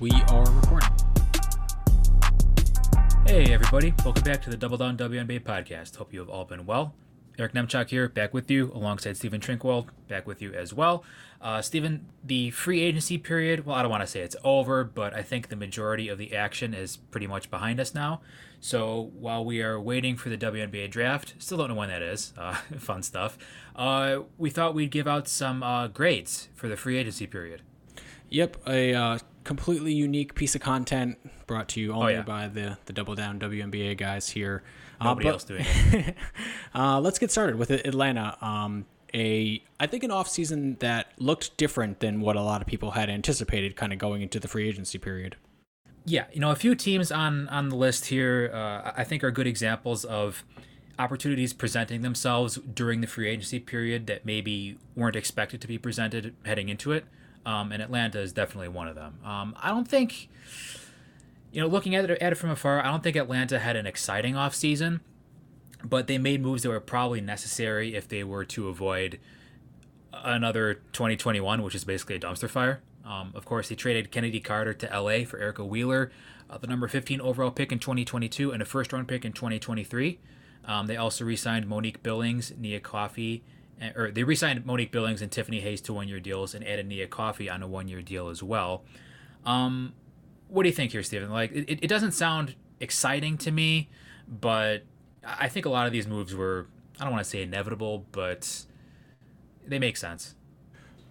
We are recording. Hey, everybody. Welcome back to the Double Down WNBA podcast. Hope you have all been well. Eric Nemchak here, back with you, alongside Stephen Trinkwald, back with you as well. Uh, Stephen, the free agency period, well, I don't want to say it's over, but I think the majority of the action is pretty much behind us now. So while we are waiting for the WNBA draft, still don't know when that is, uh, fun stuff, uh, we thought we'd give out some uh, grades for the free agency period. Yep, a completely unique piece of content brought to you only Oh, yeah. by the, the Double Down WNBA guys here. Nobody uh, else doing it. uh, let's get started with Atlanta. Um, a I think an offseason that looked different than what a lot of people had anticipated kind of going into the free agency period. Yeah, you know, a few teams on on the list here, uh, I think, are good examples of opportunities presenting themselves during the free agency period that maybe weren't expected to be presented heading into it. Um, and Atlanta is definitely one of them. Um, I don't think, you know, looking at it, at it from afar, I don't think Atlanta had an exciting offseason, but they made moves that were probably necessary if they were to avoid another 2021, which is basically a dumpster fire. Um, of course, they traded Kennedy Carter to LA for Erica Wheeler, uh, the number 15 overall pick in 2022, and a first round pick in 2023. Um, they also re signed Monique Billings, Nia Coffey, or they re signed Monique Billings and Tiffany Hayes to one year deals and added Nia Coffey on a one year deal as well. Um, what do you think here, Steven? Like, it, it doesn't sound exciting to me, but I think a lot of these moves were, I don't want to say inevitable, but they make sense.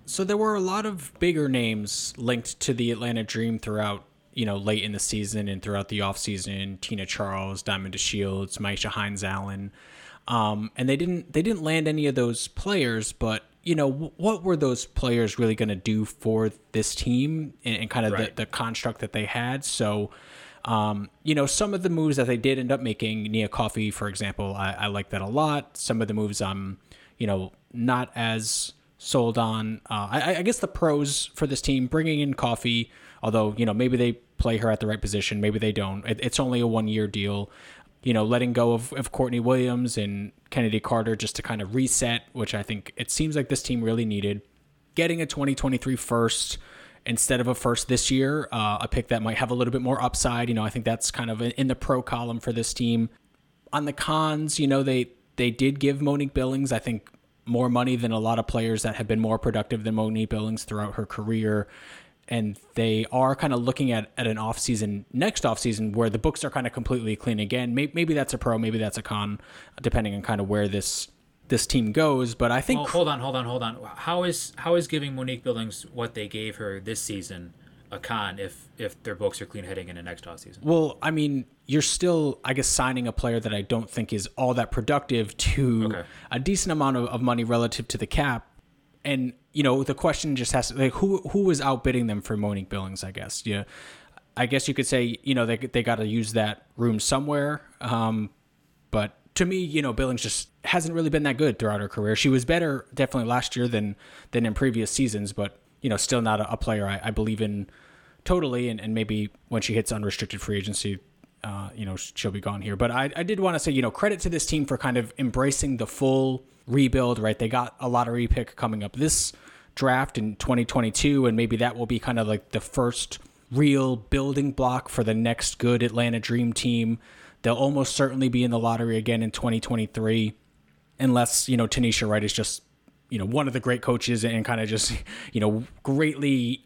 So there were a lot of bigger names linked to the Atlanta Dream throughout, you know, late in the season and throughout the offseason. Tina Charles, Diamond DeShields, Myisha Hines Allen. Um, and they didn't they didn't land any of those players, but you know, wh- what were those players really going to do for this team and, and kind of Right. the, the construct that they had? So, um, you know, some of the moves that they did end up making, Nia Coffey, for example, I, I like that a lot. Some of the moves I'm, you know, not as sold on. Uh, I, I guess the pros for this team, bringing in Coffey, although, you know, maybe they play her at the right position, maybe they don't. It, it's only a one year deal. You know, letting go of, of Courtney Williams and Kennedy Carter just to kind of reset, which I think it seems like this team really needed. Getting a 2023 first instead of a first this year, uh, a pick that might have a little bit more upside. You know, I think that's kind of in the pro column for this team. On the cons, you know, they they did give Monique Billings, I think, more money than a lot of players that have been more productive than Monique Billings throughout her career. And they are kind of looking at, at an offseason, next offseason, where the books are kind of completely clean again. Maybe, maybe that's a pro, maybe that's a con, depending on kind of where this this team goes. But I think Well, hold on, hold on, hold on. How is how is giving Monique Billings what they gave her this season a con if if their books are clean heading into next off season? Well, I mean, you're still, I guess, signing a player that I don't think is all that productive to Okay. a decent amount of, of money relative to the cap. And, you know, the question just has to, like, who who was outbidding them for Monique Billings, I guess? Yeah. I guess you could say, you know, they, they got to use that room somewhere. Um, but to me, you know, Billings just hasn't really been that good throughout her career. She was better definitely last year than than in previous seasons, but you know, still not a, a player I, I believe in totally. And, and maybe when she hits unrestricted free agency, uh, you know, she'll be gone here. But I, I did want to say, you know, credit to this team for kind of embracing the full rebuild. Right, they got a lottery pick coming up this draft in 2022, and maybe that will be kind of like the first real building block for the next good Atlanta Dream team. They'll almost certainly be in the lottery again in 2023, unless you know Tanisha Wright is just you know one of the great coaches and kind of just you know greatly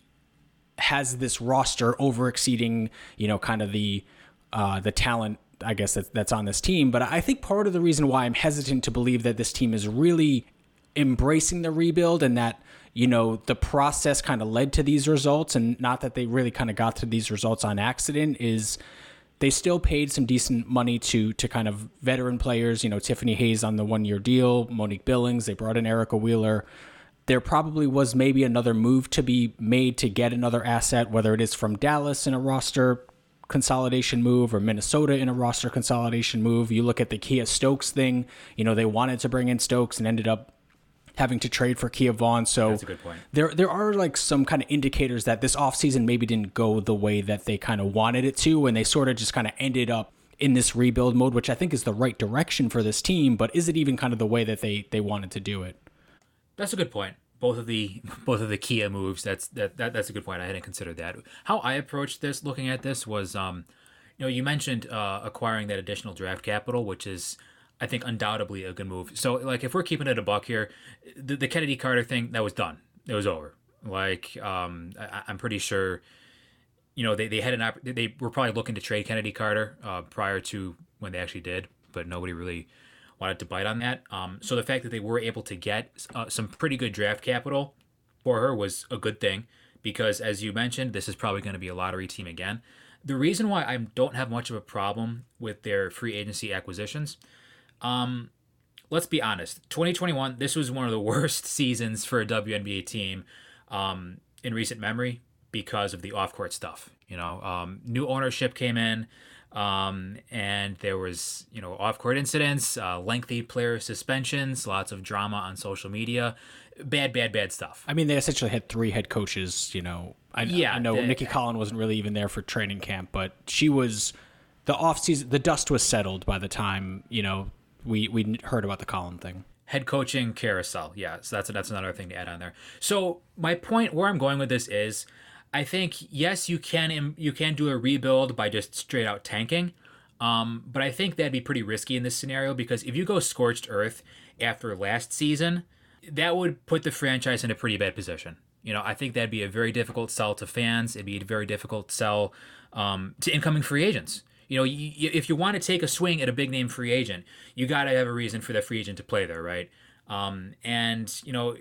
has this roster over exceeding you know kind of the uh, the talent I guess that's that's on this team. But I think part of the reason why I'm hesitant to believe that this team is really embracing the rebuild and that you know the process kind of led to these results and not that they really kind of got to these results on accident is they still paid some decent money to to kind of veteran players you know tiffany hayes on the one year deal monique billings they brought in erica wheeler there probably was maybe another move to be made to get another asset whether it is from dallas in a roster consolidation move or Minnesota in a roster consolidation move. You look at the Kiah Stokes thing, you know, they wanted to bring in Stokes and ended up having to trade for Kia Vaughn. So That's a good point. there there are like some kind of indicators that this offseason maybe didn't go the way that they kind of wanted it to and they sort of just kind of ended up in this rebuild mode, which I think is the right direction for this team, but is it even kind of the way that they they wanted to do it? That's a good point. Both of the both of the Kia moves. That's that, that that's a good point. I hadn't considered that. How I approached this, looking at this, was um, you know, you mentioned uh, acquiring that additional draft capital, which is I think undoubtedly a good move. So like if we're keeping it a buck here, the, the Kennedy Carter thing that was done. It was over. Like um, I, am pretty sure, you know, they, they had an op- they were probably looking to trade Kennedy Carter uh, prior to when they actually did, but nobody really wanted to bite on that. Um, so the fact that they were able to get uh, some pretty good draft capital for her was a good thing because, as you mentioned, this is probably going to be a lottery team again. The reason why I don't have much of a problem with their free agency acquisitions um, let's be honest. 2021, this was one of the worst seasons for a WNBA team um, in recent memory because of the off-court stuff. You know, um, new ownership came in, um, and there was you know off-court incidents, uh, lengthy player suspensions, lots of drama on social media, bad, bad, bad stuff. I mean, they essentially had three head coaches. You know, I, yeah, I know the, Nicki Collen wasn't really even there for training camp, but she was the off season. The dust was settled by the time you know we we heard about the Collen thing. Head coaching carousel, yeah. So that's that's another thing to add on there. So my point, where I'm going with this is, I think yes, you can you can do a rebuild by just straight out tanking, um, but I think that'd be pretty risky in this scenario because if you go scorched earth after last season, that would put the franchise in a pretty bad position. You know, I think that'd be a very difficult sell to fans. It'd be a very difficult sell um, to incoming free agents. You know, if you want to take a swing at a big name free agent, you got to have a reason for that free agent to play there, right? Um, and you know,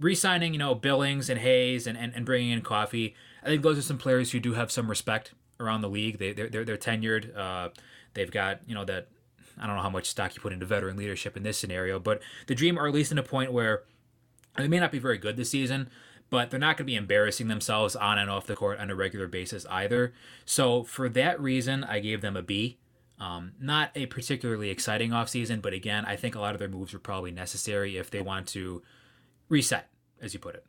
re-signing, you know, Billings and Hayes and, and, and bringing in Coffey. I think those are some players who do have some respect around the league. They they're they're, they're tenured. Uh, they've got you know that I don't know how much stock you put into veteran leadership in this scenario, but the Dream are at least in a point where they may not be very good this season, but they're not going to be embarrassing themselves on and off the court on a regular basis either. So for that reason, I gave them a B. Um, not a particularly exciting offseason, but again, I think a lot of their moves were probably necessary if they want to reset, as you put it.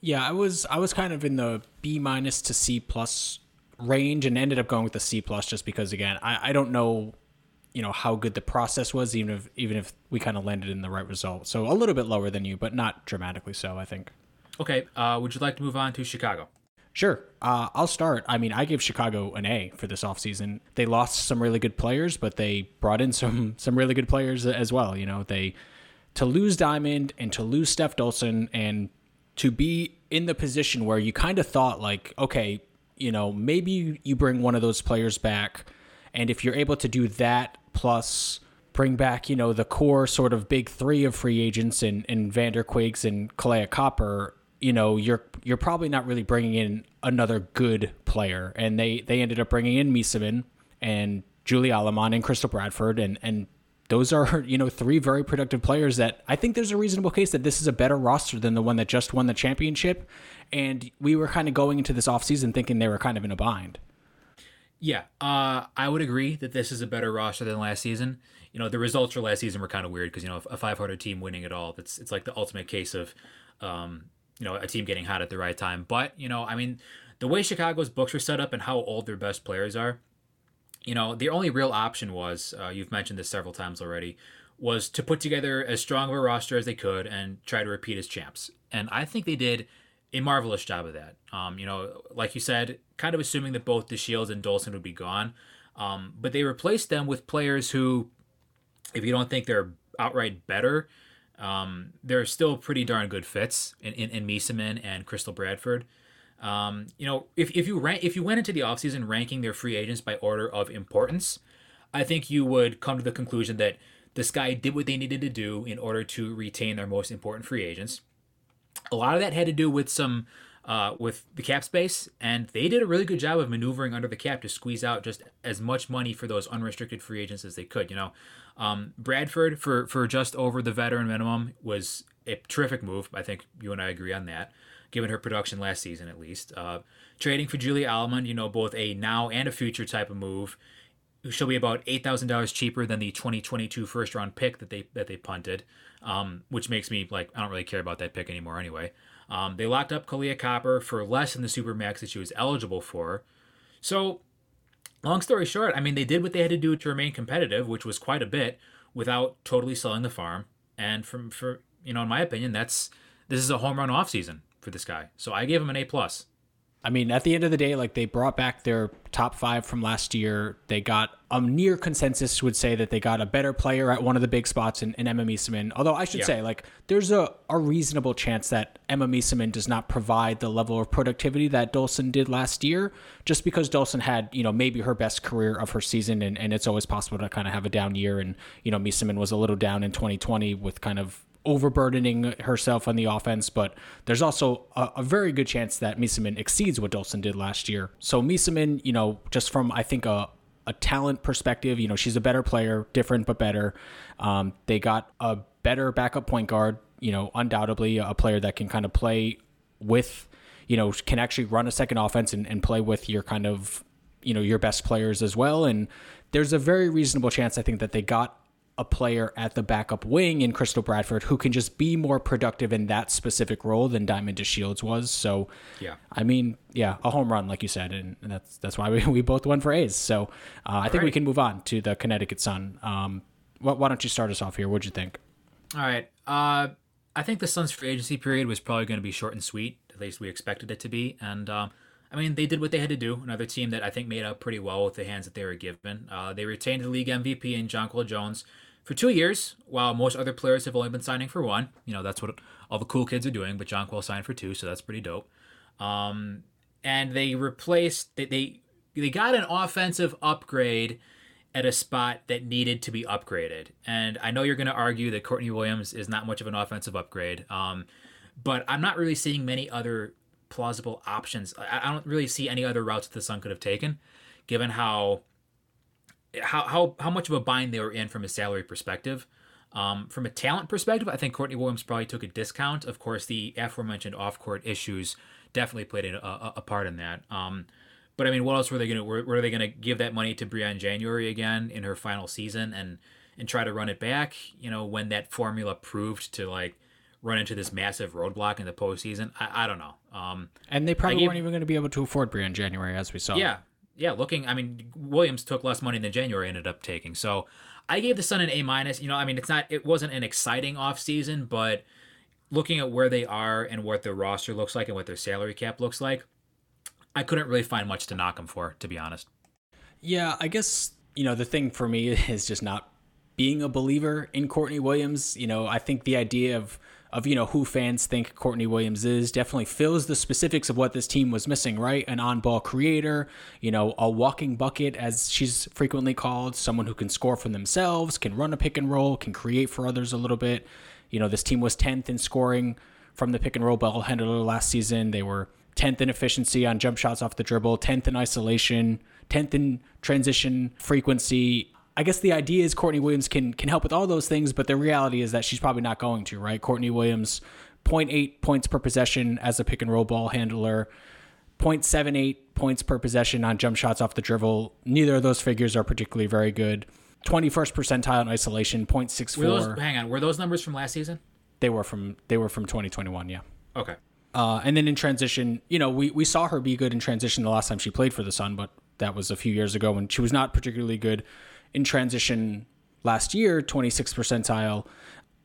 Yeah, I was I was kind of in the B minus to C plus range and ended up going with the C plus just because again, I, I don't know you know how good the process was even if even if we kind of landed in the right result. So a little bit lower than you, but not dramatically so, I think. Okay, uh, would you like to move on to Chicago? Sure. Uh, I'll start. I mean, I gave Chicago an A for this offseason. They lost some really good players, but they brought in some some really good players as well. You know, they to lose Diamond and to lose Stef Dolson and to be in the position where you kind of thought like, okay, you know, maybe you bring one of those players back, and if you're able to do that plus bring back, you know, the core sort of big three of free agents and and Vander Quiggs and Kahleah Copper you know you're you're probably not really bringing in another good player. And they they ended up bringing in Meesseman and Julie Allemand and Crystal Bradford and and those are you know three very productive players that I think there's a reasonable case that this is a better roster than the one that just won the championship and we were kind of going into this offseason thinking they were kind of in a bind. Yeah, uh, I would agree that this is a better roster than last season. You know, the results for last season were kind of weird because you know a 500 team winning at all. It's it's like the ultimate case of um, you know a team getting hot at the right time. But you know, I mean, the way Chicago's books are set up and how old their best players are, you know, the only real option was uh, you've mentioned this several times already was to put together as strong of a roster as they could and try to repeat as champs. And I think they did a marvelous job of that. Um, you know, like you said, kind of assuming that both DeShields and Dolson would be gone. Um, but they replaced them with players who, if you don't think they're outright better, um, they're still pretty darn good fits in, in, in and Crystal Bradford. Um, you know, if, if you rank, if you went into the offseason ranking their free agents by order of importance, I think you would come to the conclusion that this guy did what they needed to do in order to retain their most important free agents. A lot of that had to do with some uh, with the cap space, and they did a really good job of maneuvering under the cap to squeeze out just as much money for those unrestricted free agents as they could. You know, um, Bradford for for just over the veteran minimum was a terrific move. I think you and I agree on that, given her production last season at least. Uh, trading for Julie Allemand, you know, both a now and a future type of move. She'll be about eight thousand dollars cheaper than the 2022 first round pick that they that they punted, um, which makes me like I don't really care about that pick anymore anyway. Um, they locked up Kahleah Copper for less than the super max that she was eligible for. So long story short, I mean, they did what they had to do to remain competitive, which was quite a bit, without totally selling the farm. And from for you know, in my opinion, that's this is a home run off season for this guy. So I gave him an A plus. I mean, at the end of the day, like they brought back their top five from last year. They got a near consensus would say that they got a better player at one of the big spots in, in Emma Meesseman. Although I should yeah. say, like, there's a, a reasonable chance that Emma Meesseman does not provide the level of productivity that Dolson did last year, just because Dolson had, you know, maybe her best career of her season, and, and it's always possible to kind of have a down year. And, you know, Meesseman was a little down in 2020 with kind of overburdening herself on the offense, but there's also a, a very good chance that Meesseman exceeds what Dolson did last year. So Meesseman, you know, just from I think a a talent perspective, you know, she's a better player, different but better. Um, they got a better backup point guard, you know, undoubtedly a player that can kind of play with, you know, can actually run a second offense and, and play with your kind of, you know, your best players as well. And there's a very reasonable chance I think that they got a player at the backup wing in Crystal Bradford who can just be more productive in that specific role than Diamond DeShields was. So, yeah, I mean, yeah, a home run, like you said, and, that's that's why we, we both went for A's. So, uh, I think right. we can move on to the Connecticut Sun. Um, why, why don't you start us off here? What'd you think? All right, uh, I think the Suns' free agency period was probably going to be short and sweet. At least we expected it to be, and. Um, I mean, they did what they had to do. Another team that I think made up pretty well with the hands that they were given. Uh, they retained the league MVP in Jonquel Jones, for two years, while most other players have only been signing for one. You know, that's what all the cool kids are doing, but Jonquel signed for two, so that's pretty dope. Um, and they replaced, they, they, they got an offensive upgrade at a spot that needed to be upgraded. And I know you're going to argue that Courtney Williams is not much of an offensive upgrade, um, but I'm not really seeing many other plausible options. I, I don't really see any other routes that the Sun could have taken, given how how how how much of a bind they were in from a salary perspective. Um, from a talent perspective, I think Courtney Williams probably took a discount. Of course, the aforementioned off-court issues definitely played a, a, a part in that. Um, but I mean, what else were they gonna were, were they gonna give that money to Briann January again in her final season and and try to run it back? You know, when that formula proved to like run into this massive roadblock in the postseason. I, I don't know. Um, and they probably gave, weren't even going to be able to afford Briann January, as we saw. Yeah, yeah, looking, I mean, Williams took less money than January ended up taking. So I gave the Sun an A minus. You know, I mean, it's not, it wasn't an exciting off season, but looking at where they are and what their roster looks like and what their salary cap looks like, I couldn't really find much to knock them for, to be honest. Yeah, I guess you know the thing for me is just not being a believer in Courtney Williams. You know, I think the idea of of you know who fans think Courtney Williams is definitely fills the specifics of what this team was missing, right? An on-ball creator, you know, a walking bucket as she's frequently called, someone who can score from themselves, can run a pick and roll, can create for others a little bit. You know, this team was 10th in scoring from the pick and roll ball handler last season. They were 10th in efficiency on jump shots off the dribble, 10th in isolation, 10th in transition frequency. I guess the idea is Courtney Williams can can help with all those things, but the reality is that she's probably not going to, right? Courtney Williams, 0.8 points per possession as a pick and roll ball handler, 0.78 points per possession on jump shots off the dribble. Neither of those figures are particularly very good. 21st percentile in isolation, 0.64. Those, hang on, were those numbers from last season? They were from they were from 2021, yeah. Okay. Uh, and then in transition, you know, we, we saw her be good in transition the last time she played for the Sun, but that was a few years ago when she was not particularly good in transition last year, 26th percentile.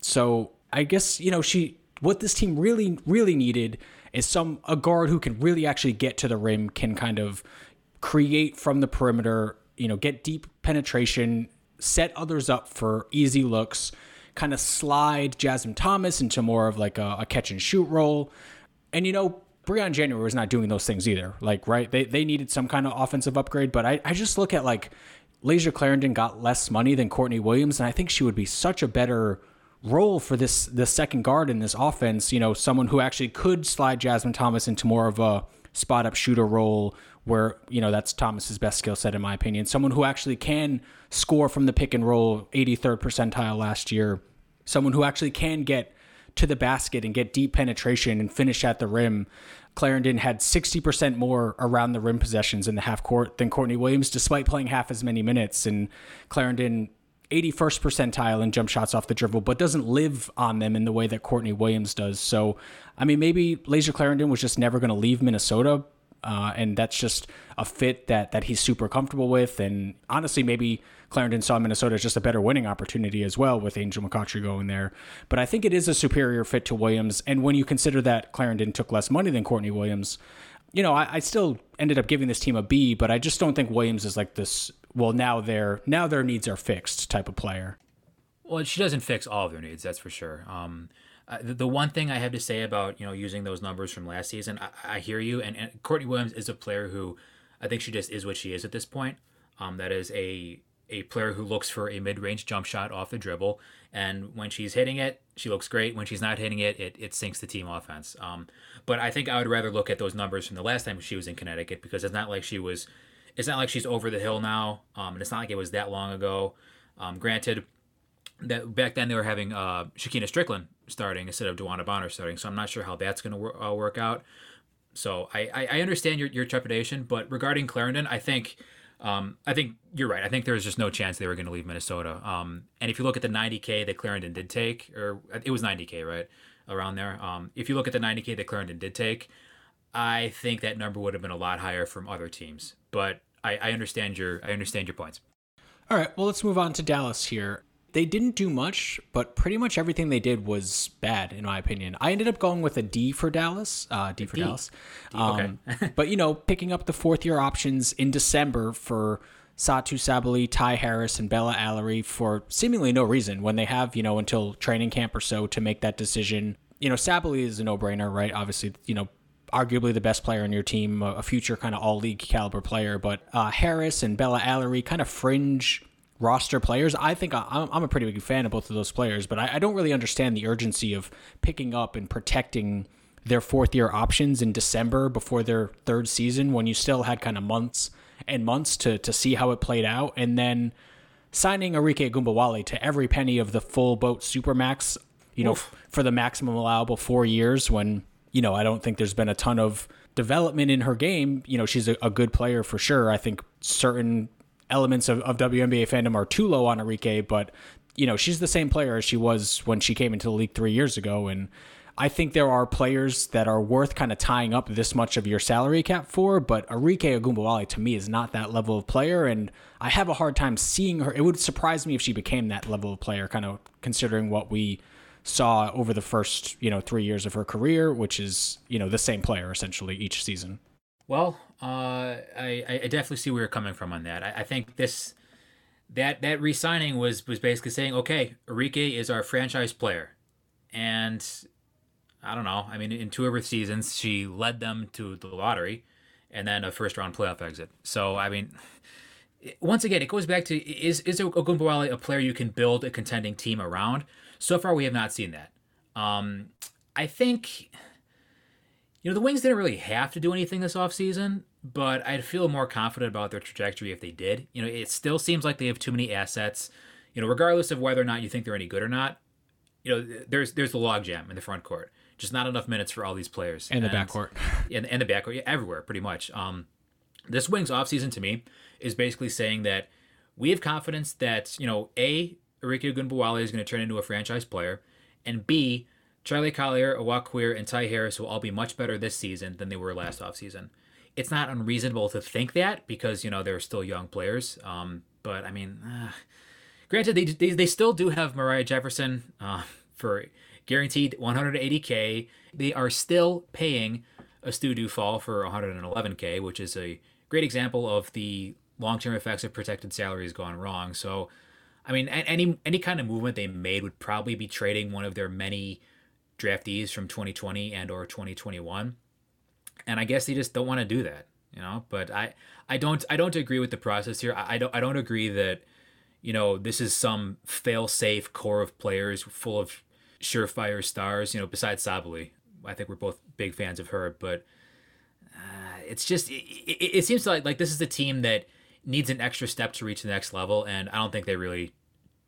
So I guess, you know, she what this team really, really needed is some a guard who can really actually get to the rim, can kind of create from the perimeter, you know, get deep penetration, set others up for easy looks, kind of slide Jasmine Thomas into more of like a, a catch and shoot role. And you know, Briann January was not doing those things either. Like, right? They they needed some kind of offensive upgrade, but I, I just look at like Layshia Clarendon got less money than Courtney Williams, and I think she would be such a better role for this the second guard in this offense. You know, someone who actually could slide Jasmine Thomas into more of a spot up shooter role where you know that's Thomas's best skill set in my opinion. Someone who actually can score from the pick and roll, 83rd percentile last year. Someone who actually can get to the basket and get deep penetration and finish at the rim. Clarendon had 60% more around the rim possessions in the half court than Courtney Williams, despite playing half as many minutes. And Clarendon, 81st percentile in jump shots off the dribble, but doesn't live on them in the way that Courtney Williams does. So, I mean, maybe Layshia Clarendon was just never going to leave Minnesota. Uh, and that's just a fit that that he's super comfortable with. And honestly, maybe Clarendon saw Minnesota as just a better winning opportunity as well with Angel McCoughtry going there. But I think it is a superior fit to Williams. And when you consider that Clarendon took less money than Courtney Williams, you know, I, I still ended up giving this team a B. But I just don't think Williams is like this. Well, now their now their needs are fixed type of player. Well, she doesn't fix all of their needs, that's for sure. Um, uh, the, one thing I have to say about you know using those numbers from last season, I, I hear you, and, and Courtney Williams is a player who I think she just is what she is at this point. Um, that is a a player who looks for a mid-range jump shot off the dribble, and when she's hitting it, she looks great. When she's not hitting it, it, it sinks the team offense. Um, but I think I would rather look at those numbers from the last time she was in Connecticut because it's not like she was, it's not like she's over the hill now, um, and it's not like it was that long ago. Um, granted, that back then they were having uh, Shekinna Stricklen starting instead of DeWanna Bonner starting, so I'm not sure how that's going to wor- uh, work out. So I, I, I understand your, your trepidation, but regarding Clarendon, I think um, I think you're right. I think there was just no chance they were going to leave Minnesota. Um, and if you look at the 90k that Clarendon did take, or it was 90k, right around there. Um, if you look at the 90k that Clarendon did take, I think that number would have been a lot higher from other teams. But I, I understand your I understand your points. All right, well, let's move on to Dallas here they didn't do much, but pretty much everything they did was bad, in my opinion. I ended up going with a D for Dallas. Uh, D for D. Dallas. D, um, okay. but, you know, picking up the fourth year options in December for Satou Sabally, Ty Harris, and Bella Alarie for seemingly no reason when they have, you know, until training camp or so to make that decision. You know, Sabally is a no brainer, right? Obviously, you know, arguably the best player on your team, a future kind of all league caliber player. But uh, Harris and Bella Alarie kind of fringe roster players. I think I'm, I'm a pretty big fan of both of those players, but I, I don't really understand the urgency of picking up and protecting their fourth year options in December before their third season when you still had kind of months and months to, to see how it played out. And then signing Arike Ogunbowale to every penny of the full boat supermax, you know, f- for the maximum allowable four years when, you know, I don't think there's been a ton of development in her game. You know, she's a, a good player for sure. I think certain elements of, of WNBA fandom are too low on Arike, but you know she's the same player as she was when she came into the league three years ago, and I think there are players that are worth kind of tying up this much of your salary cap for, but Arike Ogunbowale to me is not that level of player, and I have a hard time seeing her. It would surprise me if she became that level of player, kind of considering what we saw over the first you know three years of her career, which is you know the same player essentially each season. Well, uh, I, I definitely see where you're coming from on that. I, I think this that that re-signing was was basically saying, okay, Arike is our franchise player, and I don't know. I mean, in two of her seasons, she led them to the lottery, and then a first round playoff exit. So I mean, once again, it goes back to is is Ogunbowale a player you can build a contending team around? So far, we have not seen that. Um, I think you know, the Wings didn't really have to do anything this offseason, but I'd feel more confident about their trajectory if they did. You know, it still seems like they have too many assets. You know, regardless of whether or not you think they're any good or not, you know, there's there's the logjam in the front court. Just not enough minutes for all these players. And, and the backcourt. And, and the backcourt, yeah, everywhere, pretty much. Um, this Wings offseason to me is basically saying that we have confidence that, you know, A, Arike Ogunbowale is going to turn into a franchise player, and B, Charli Collier, Awak Kuier, and Ty Harris will all be much better this season than they were last offseason. It's not unreasonable to think that because, you know, they're still young players. Um, but, I mean, uh, granted, they, they, they still do have Moriah Jefferson uh, for guaranteed 180K. They are still paying Astou Ndour-Fall for 111K, which is a great example of the long-term effects of protected salaries gone wrong. So, I mean, any any kind of movement they made would probably be trading one of their many draftees from 2020 and or 2021 and i guess they just don't want to do that you know? But i i don't i don't agree with the process here. I, I don't i don't agree that you know this is some fail safe core of players full of surefire stars you know besides sabally. I think we're both big fans of her but uh, it's just it, it, it seems like like this is a team that needs an extra step to reach the next level and i don't think they really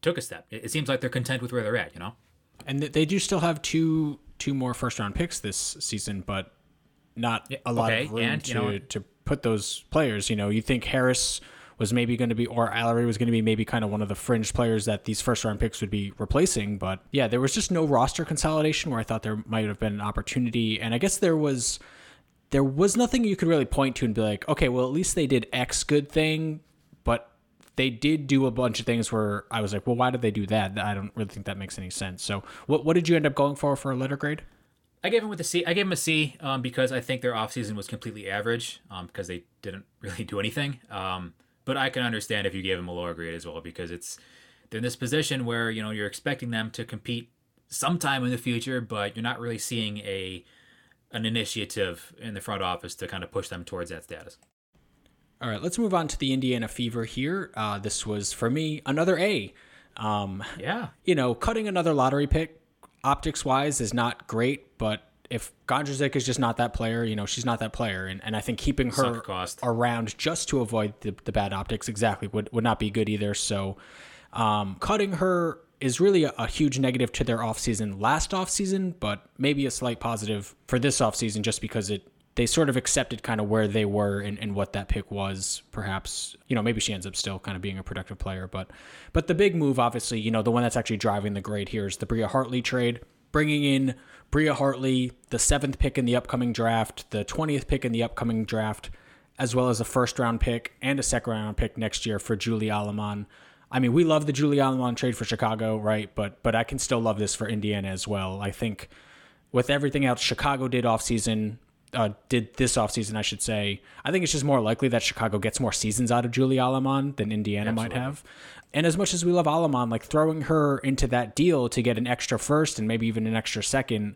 took a step. It, it seems like they're content with where they're at you know? And they do still have two two more first round picks this season, but not a lot okay, of room and, to know, to put those players. You know, you think Harris was maybe going to be, or Alarie was going to be maybe kind of one of the fringe players that these first round picks would be replacing. But yeah, there was just no roster consolidation where I thought there might have been an opportunity. And I guess there was there was nothing you could really point to and be like, okay, well, at least they did X good thing, but they did do a bunch of things where I was like, well, why did they do that? I don't really think that makes any sense. So, what what did you end up going for for a letter grade? I gave him with a C. I gave him a C um, because I think their offseason was completely average um, because they didn't really do anything. Um, but I can understand if you gave them a lower grade as well because it's they're in this position where you know you're expecting them to compete sometime in the future, but you're not really seeing a an initiative in the front office to kind of push them towards that status. All right, let's move on to the Indiana Fever here. Uh, this was for me another A. Um, yeah, you know, cutting another lottery pick optics wise is not great, but if Gondrezick is just not that player, you know, she's not that player. And, and I think keeping her around just to avoid the, the bad optics exactly would, would not be good either. So um, cutting her is really a, a, huge negative to their offseason last offseason, but maybe a slight positive for this offseason just because it they sort of accepted kind of where they were and, and what that pick was. Perhaps, you know, maybe she ends up still kind of being a productive player. But but the big move, obviously, you know, the one that's actually driving the grade here is the Bria Hartley trade. Bringing in Bria Hartley, the seventh pick in the upcoming draft, the 20th pick in the upcoming draft, as well as a first round pick and a second round pick next year for Julie Allemand. I mean, we love the Julie Allemand trade for Chicago, right? But but I can still love this for Indiana as well. I think with everything else Chicago did offseason, uh, did this offseason, I should say, I think it's just more likely that Chicago gets more seasons out of Julie Allemand than Indiana Absolutely. might have. And as much as we love Allemand, like throwing her into that deal to get an extra first and maybe even an extra second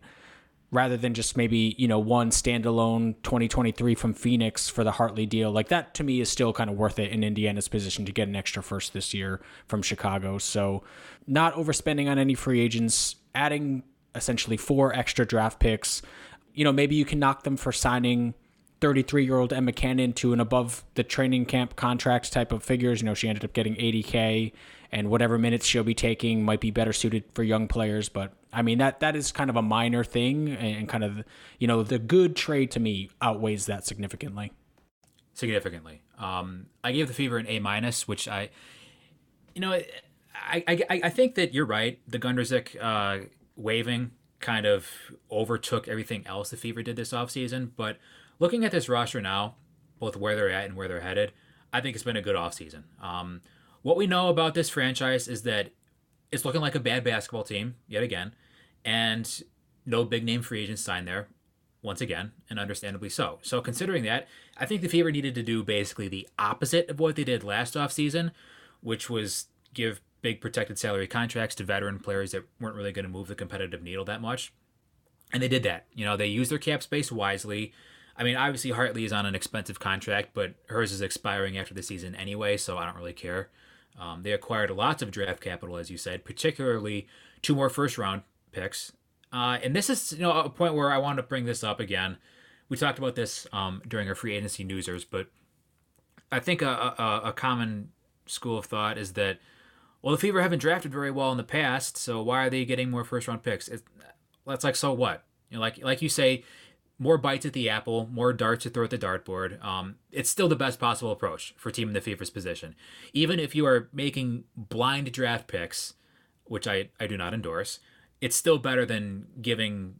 rather than just maybe you know one standalone 2023 from Phoenix for the Hartley deal. Like that to me is still kind of worth it in Indiana's position to get an extra first this year from Chicago. So not overspending on any free agents, adding essentially four extra draft picks. You know, maybe you can knock them for signing 33 year old Emma Cannon to an above the training camp contract type of figures. You know, she ended up getting 80K and whatever minutes she'll be taking might be better suited for young players. But I mean, that that is kind of a minor thing and kind of, you know, the good trade to me outweighs that significantly. Significantly. Um, I gave the Fever an A minus, which I, you know, I, I, I think that you're right. The Gondrezick uh, waving kind of overtook everything else the Fever did this offseason. But looking at this roster now, both where they're at and where they're headed, I think it's been a good offseason. Um, what we know about this franchise is that it's looking like a bad basketball team yet again, and no big name free agents signed there once again, and understandably so. So considering that, I think the Fever needed to do basically the opposite of what they did last offseason, which was give big protected salary contracts to veteran players that weren't really going to move the competitive needle that much. And they did that. You know, they used their cap space wisely. I mean, obviously Hartley is on an expensive contract, but hers is expiring after the season anyway, so I don't really care. Um, they acquired lots of draft capital, as you said, particularly two more first round picks. Uh, and this is you know a point where I want to bring this up again. We talked about this um, during our free agency newsers, but I think a, a, a common school of thought is that well, the Fever haven't drafted very well in the past, so why are they getting more first round picks? That's like so what? You know, like like you say, more bites at the apple, more darts to throw at the dartboard. Um, it's still the best possible approach for team in the Fever's position. Even if you are making blind draft picks, which I, I do not endorse, it's still better than giving,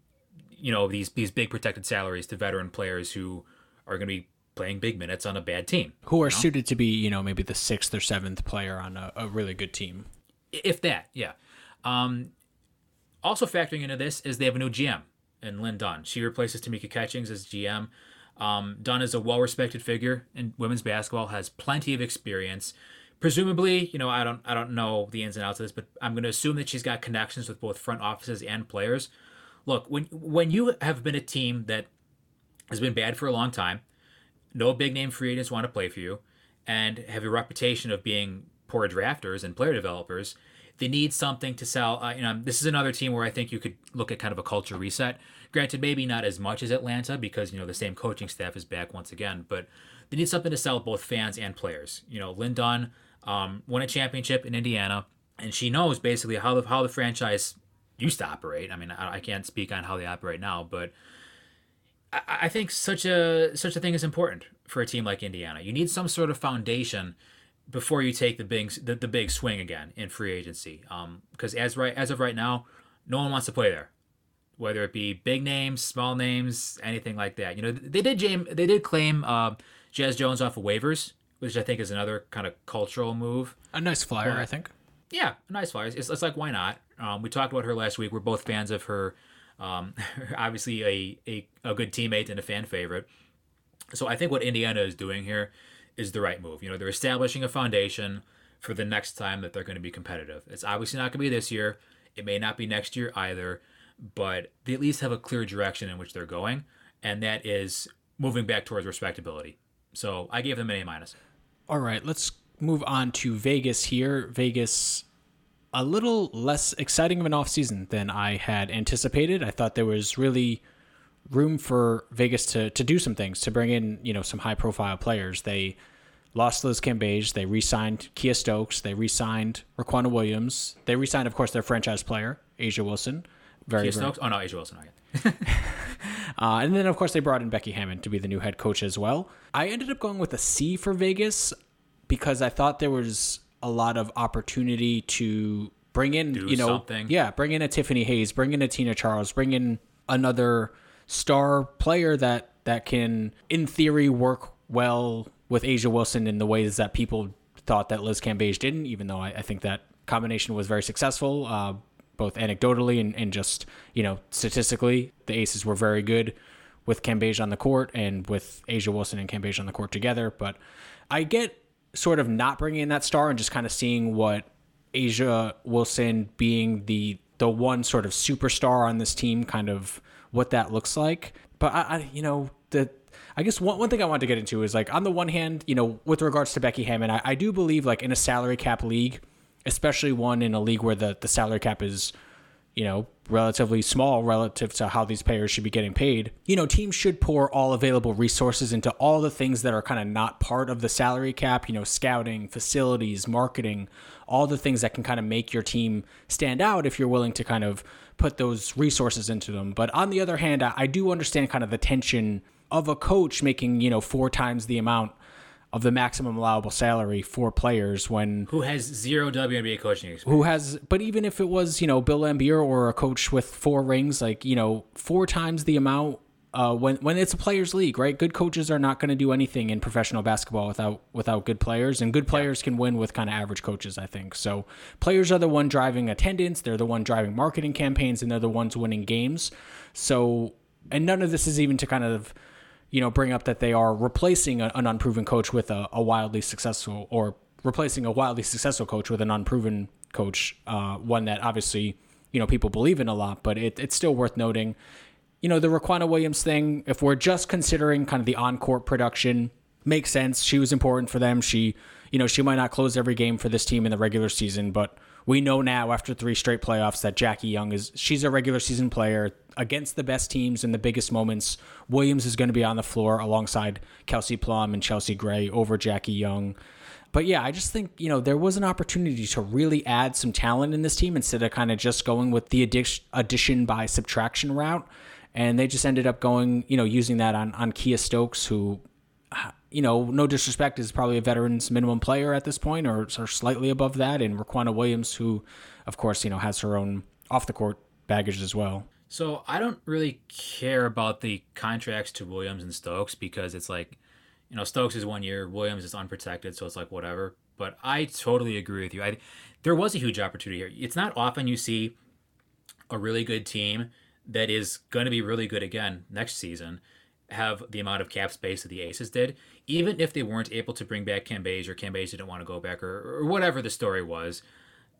you know, these these big protected salaries to veteran players who are going to be playing big minutes on a bad team. Who are you know? suited to be, you know, maybe the sixth or seventh player on a, a really good team. If that, yeah. Um, also factoring into this is they have a new GM and Lynn Dunn. She replaces Tamika Catchings as GM. Um, Dunn is a well-respected figure in women's basketball, has plenty of experience. Presumably, you know, I don't, I don't know the ins and outs of this, but I'm going to assume that she's got connections with both front offices and players. Look, when when you have been a team that has been bad for a long time, no big name free agents want to play for you, and have a reputation of being poor drafters and player developers, they need something to sell. Uh, you know, this is another team where I think you could look at kind of a culture reset. Granted, maybe not as much as Atlanta because you know the same coaching staff is back once again, but they need something to sell both fans and players. You know, Lynn Dunn um, won a championship in Indiana, and she knows basically how the how the franchise used to operate. I mean, I, I can't speak on how they operate now, but I, I think such a such a thing is important for a team like Indiana. You need some sort of foundation before you take the big the, the big swing again in free agency. Um, because as right as of right now, no one wants to play there. whether it be big names, small names, anything like that. You know, they did James, they did claim uh, Jazz Jones off of waivers, which I think is another kind of cultural move. A nice flyer, but, I think. Yeah, nice flyer. It's, it's like why not? Um, we talked about her last week. We're both fans of her. Um, obviously, a, a a good teammate and a fan favorite. So I think what Indiana is doing here is the right move. You know, they're establishing a foundation for the next time that they're going to be competitive. It's obviously not going to be this year. It may not be next year either, but they at least have a clear direction in which they're going, and that is moving back towards respectability. So I gave them an A minus. All right, let's move on to Vegas here. Vegas, a little less exciting of an offseason than I had anticipated. I thought there was really room for Vegas to to do some things, to bring in, you know, some high profile players. They lost Liz Cambage. They re-signed Kiah Stokes. They re-signed Riquna Williams. They re-signed, of course, their franchise player, A'ja Wilson. Very, Kiah Stokes? Oh, no, A'ja Wilson. uh, and then, of course, they brought in Becky Hammon to be the new head coach as well. I ended up going with a C for Vegas because I thought there was a lot of opportunity to bring in, Do you know, something. yeah, bring in a Tiffany Hayes, bring in a Tina Charles, bring in another star player that that can, in theory, work well with A'ja Wilson in the ways that people thought that Liz Cambage didn't, even though I, I think that combination was very successful, uh, both anecdotally and, and just, you know, statistically. The Aces were very good with Cambage on the court and with A'ja Wilson and Cambage on the court together. But I get sort of not bringing in that star and just kind of seeing what A'ja Wilson being the the one sort of superstar on this team, kind of what that looks like. But I, I you know, the I guess one, one thing I wanted to get into is like on the one hand, you know, with regards to Becky Hammon, I, I do believe like in a salary cap league, especially one in a league where the, the salary cap is, you know, relatively small relative to how these players should be getting paid. You know, teams should pour all available resources into all the things that are kind of not part of the salary cap, you know, scouting, facilities, marketing, all the things that can kind of make your team stand out if you're willing to kind of put those resources into them. But on the other hand, I, do understand kind of the tension of a coach making, you know, four times the amount of the maximum allowable salary for players when who has zero WNBA coaching experience. Who has but even if it was, you know, Bill Laimbeer or a coach with four rings, like, you know, four times the amount uh, when when it's a players league, right? Good coaches are not going to do anything in professional basketball without without good players, and good players can win with kind of average coaches. I think so. Players are the one driving attendance, they're the one driving marketing campaigns, and they're the ones winning games. So, and none of this is even to kind of you know, bring up that they are replacing a, an unproven coach with a, a, wildly successful, or replacing a wildly successful coach with an unproven coach, uh, one that obviously, you know, people believe in a lot, but it, it's still worth noting. You know, the Riquna Williams thing, if we're just considering kind of the on court production, makes sense. She was important for them. She, you know, she might not close every game for this team in the regular season, but we know now after three straight playoffs that Jackie Young is she's a regular season player against the best teams in the biggest moments. Williams is going to be on the floor alongside Kelsey Plum and Chelsea Gray over Jackie Young. But yeah, I just think, you know, there was an opportunity to really add some talent in this team instead of kind of just going with the addition by subtraction route. And they just ended up going, you know, using that on, on Kiah Stokes, who ah, you know, no disrespect, is probably a veteran's minimum player at this point, or, or slightly above that. And Riquna Williams, who, of course, you know, has her own off the court baggage as well. So I don't really care about the contracts to Williams and Stokes because it's like, you know, Stokes is one year, Williams is unprotected, so it's like whatever. But I totally agree with you. I there was a huge opportunity here. It's not often you see a really good team that is going to be really good again next season have the amount of cap space that the Aces did, even if they weren't able to bring back Cambage or Cambage didn't want to go back or, or whatever the story was.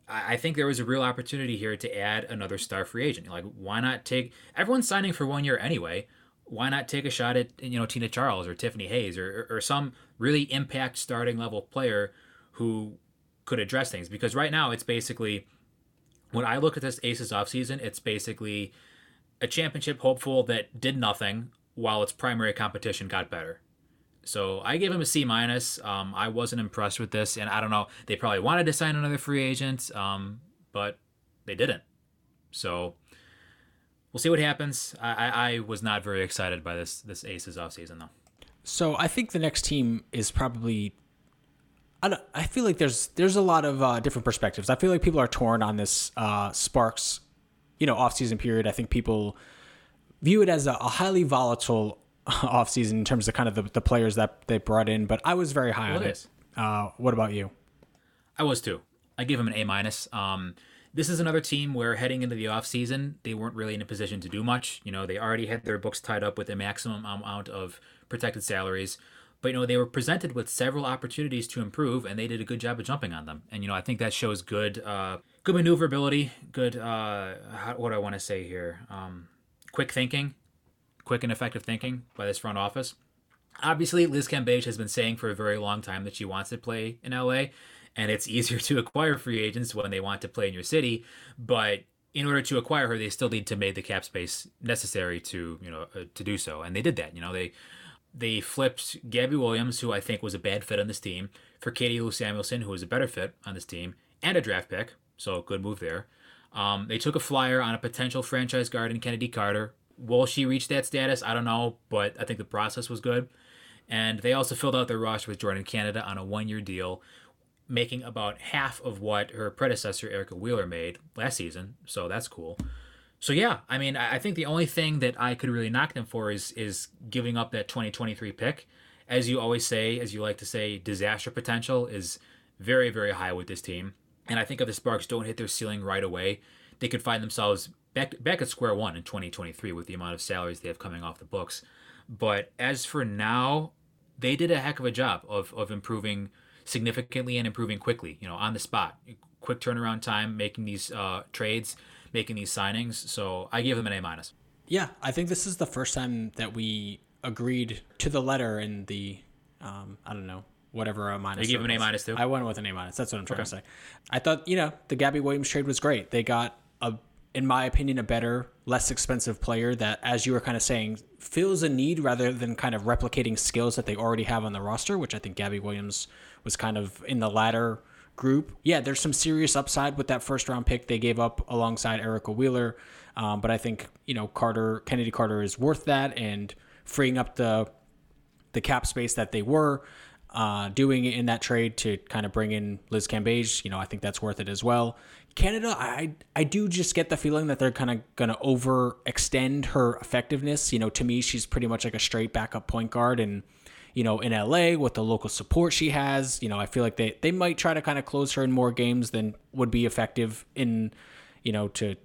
I, think there was a real opportunity here to add another star free agent. Like, why not take everyone's signing for one year anyway? Why not take a shot at you know Tina Charles or Tiffany Hayes or, or, some really impact starting level player who could address things? Because right now it's basically when I look at this Aces offseason, it's basically a championship hopeful that did nothing while its primary competition got better. So I gave him a C minus. Um, I wasn't impressed with this, and I don't know. They probably wanted to sign another free agent, um, but they didn't. So we'll see what happens. I, I, I was not very excited by this this Aces offseason though. So I think the next team is probably. I, don't, I feel like there's there's a lot of uh, different perspectives. I feel like people are torn on this uh, Sparks you know offseason period. I think people view it as a, a highly volatile offseason in terms of kind of the, the players that they brought in. But I was very high Well, on it it. Uh, what about you? I was too. I gave him an A minus. Um, this is another team where heading into the offseason, they weren't really in a position to do much. You know, they already had their books tied up with a maximum amount of protected salaries. But, you know, they were presented with several opportunities to improve, and they did a good job of jumping on them. And, you know, I think that shows good uh, good maneuverability, good, uh, how, what do I want to say here? Um, quick thinking, quick and effective thinking by this front office. Obviously, Liz Cambage has been saying for a very long time that she wants to play in LA, and it's easier to acquire free agents when they want to play in your city. But in order to acquire her, they still need to make the cap space necessary to you know uh, to do so, and they did that. You know they they flipped Gabby Williams, who I think was a bad fit on this team, for Katie Lou Samuelson, who was a better fit on this team, and a draft pick. So good move there. Um, they took a flyer on a potential franchise guard in Kennedy Carter. Will she reach that status? I don't know, but I think the process was good. And they also filled out their roster with Jordin Canada on a one year deal, making about half of what her predecessor, Erica Wheeler, made last season. So that's cool. So yeah, I mean, I think the only thing that I could really knock them for is is giving up that 2023 pick. As you always say, as you like to say, disaster potential is very very high with this team. And I think if the Sparks don't hit their ceiling right away, they could find themselves back back at square one in 2023 with the amount of salaries they have coming off the books. But as for now, they did a heck of a job of of improving significantly and improving quickly. You know, on the spot, quick turnaround time, making these uh, trades, making these signings. So I give them an A minus. Yeah, I think this is the first time that we agreed to the letter in the, um, I don't know, whatever a minus. Give it him an A minus too? I went with an A minus. That's what I'm trying to say. I thought, you know, the Gabby Williams trade was great. They got a, in my opinion, a better, less expensive player that, as you were kind of saying, fills a need rather than kind of replicating skills that they already have on the roster, which I think Gabby Williams was kind of in the latter group. Yeah, there's some serious upside with that first round pick they gave up alongside Erica Wheeler. Um, but I think, you know, Carter, Kennedy Carter is worth that and freeing up the the cap space that they were uh, doing in that trade to kind of bring in Liz Cambage. You know, I think that's worth it as well. Canada, I I do just get the feeling that they're kind of going to overextend her effectiveness. You know, to me, she's pretty much like a straight backup point guard, and you know, in LA with the local support she has, you know, I feel like they they might try to kind of close her in more games than would be effective in, you know, to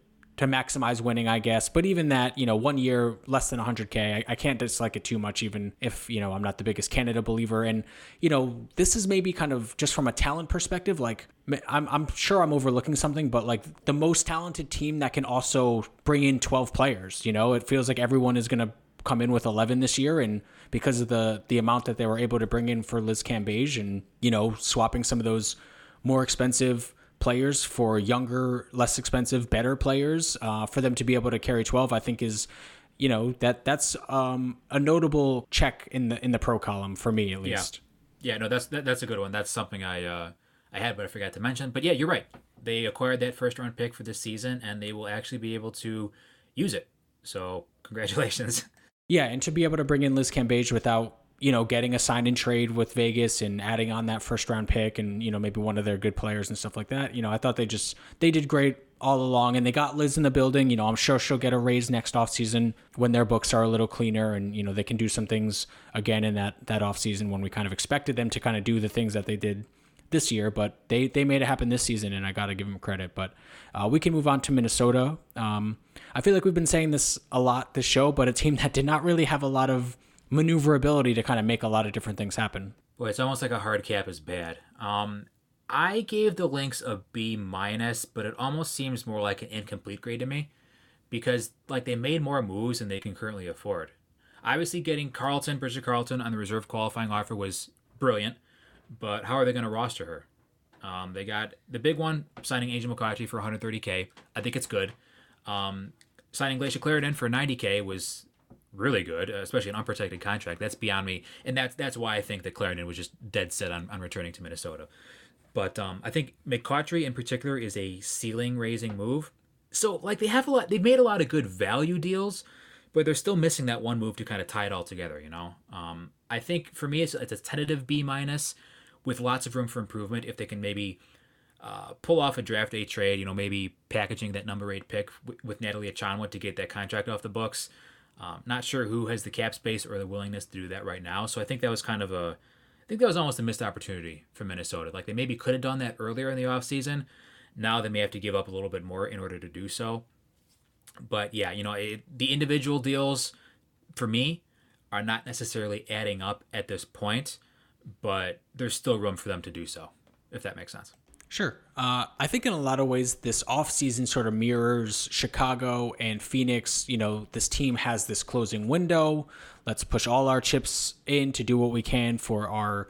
to maximize winning, I guess. But even that, you know, one year less than 100K, I, I can't dislike it too much, even if, you know, I'm not the biggest Canada believer. And, you know, this is maybe kind of just from a talent perspective, like, I'm, I'm sure I'm overlooking something, but like the most talented team that can also bring in 12 players, you know, it feels like everyone is going to come in with 11 this year and because of the the amount that they were able to bring in for Liz Cambage and you know swapping some of those more expensive players for younger less expensive better players uh, for them to be able to carry 12 I think is you know that that's um, a notable check in the in the pro column for me at least Yeah, yeah no, that's that, that's a good one. That's something I uh, I had, but I forgot to mention. But yeah, you're right. They acquired that first round pick for this season, and they will actually be able to use it. So congratulations. Yeah, and to be able to bring in Liz Cambage without, you know, getting a sign and trade with Vegas and adding on that first round pick and, you know, maybe one of their good players and stuff like that. You know, I thought they just they did great all along and they got Liz in the building. You know, I'm sure she'll get a raise next offseason when their books are a little cleaner and, you know, they can do some things again in that that offseason when we kind of expected them to kind of do the things that they did this year, but they they made it happen this season, and I got to give them credit. But uh, we can move on to Minnesota. Um, I feel like we've been saying this a lot this show, but a team that did not really have a lot of maneuverability to kind of make a lot of different things happen. Boy, it's almost like a hard cap is bad. Um, I gave the Lynx a B minus, but it almost seems more like an incomplete grade to me, because like they made more moves than they can currently afford. Obviously, getting Carlton, Bridget Carlton on the reserve qualifying offer was brilliant, but how are they going to roster her? Um, they got the big one signing Angel McCoughtry for 130k. I think it's good. Um, signing Layshia Clarendon for 90k was really good, uh, especially an unprotected contract. That's beyond me, and that's that's why I think that Clarendon was just dead set on, on returning to Minnesota. But um, I think McCoughtry in particular is a ceiling raising move. So like they have a lot, they've made a lot of good value deals, but they're still missing that one move to kind of tie it all together. You know, um, I think for me it's, it's a tentative B minus with lots of room for improvement if they can maybe uh, pull off a draft day trade, you know, maybe packaging that number eight pick w- with Natalie Achonwa to get that contract off the books. Um, not sure who has the cap space or the willingness to do that right now. So I think that was kind of a, I think that was almost a missed opportunity for Minnesota. Like they maybe could have done that earlier in the offseason. Now they may have to give up a little bit more in order to do so. But yeah, you know, it, the individual deals for me are not necessarily adding up at this point, but there's still room for them to do so, if that makes sense. Sure. Uh, I think in a lot of ways, this offseason sort of mirrors Chicago and Phoenix. You know, this team has this closing window. Let's push all our chips in to do what we can for our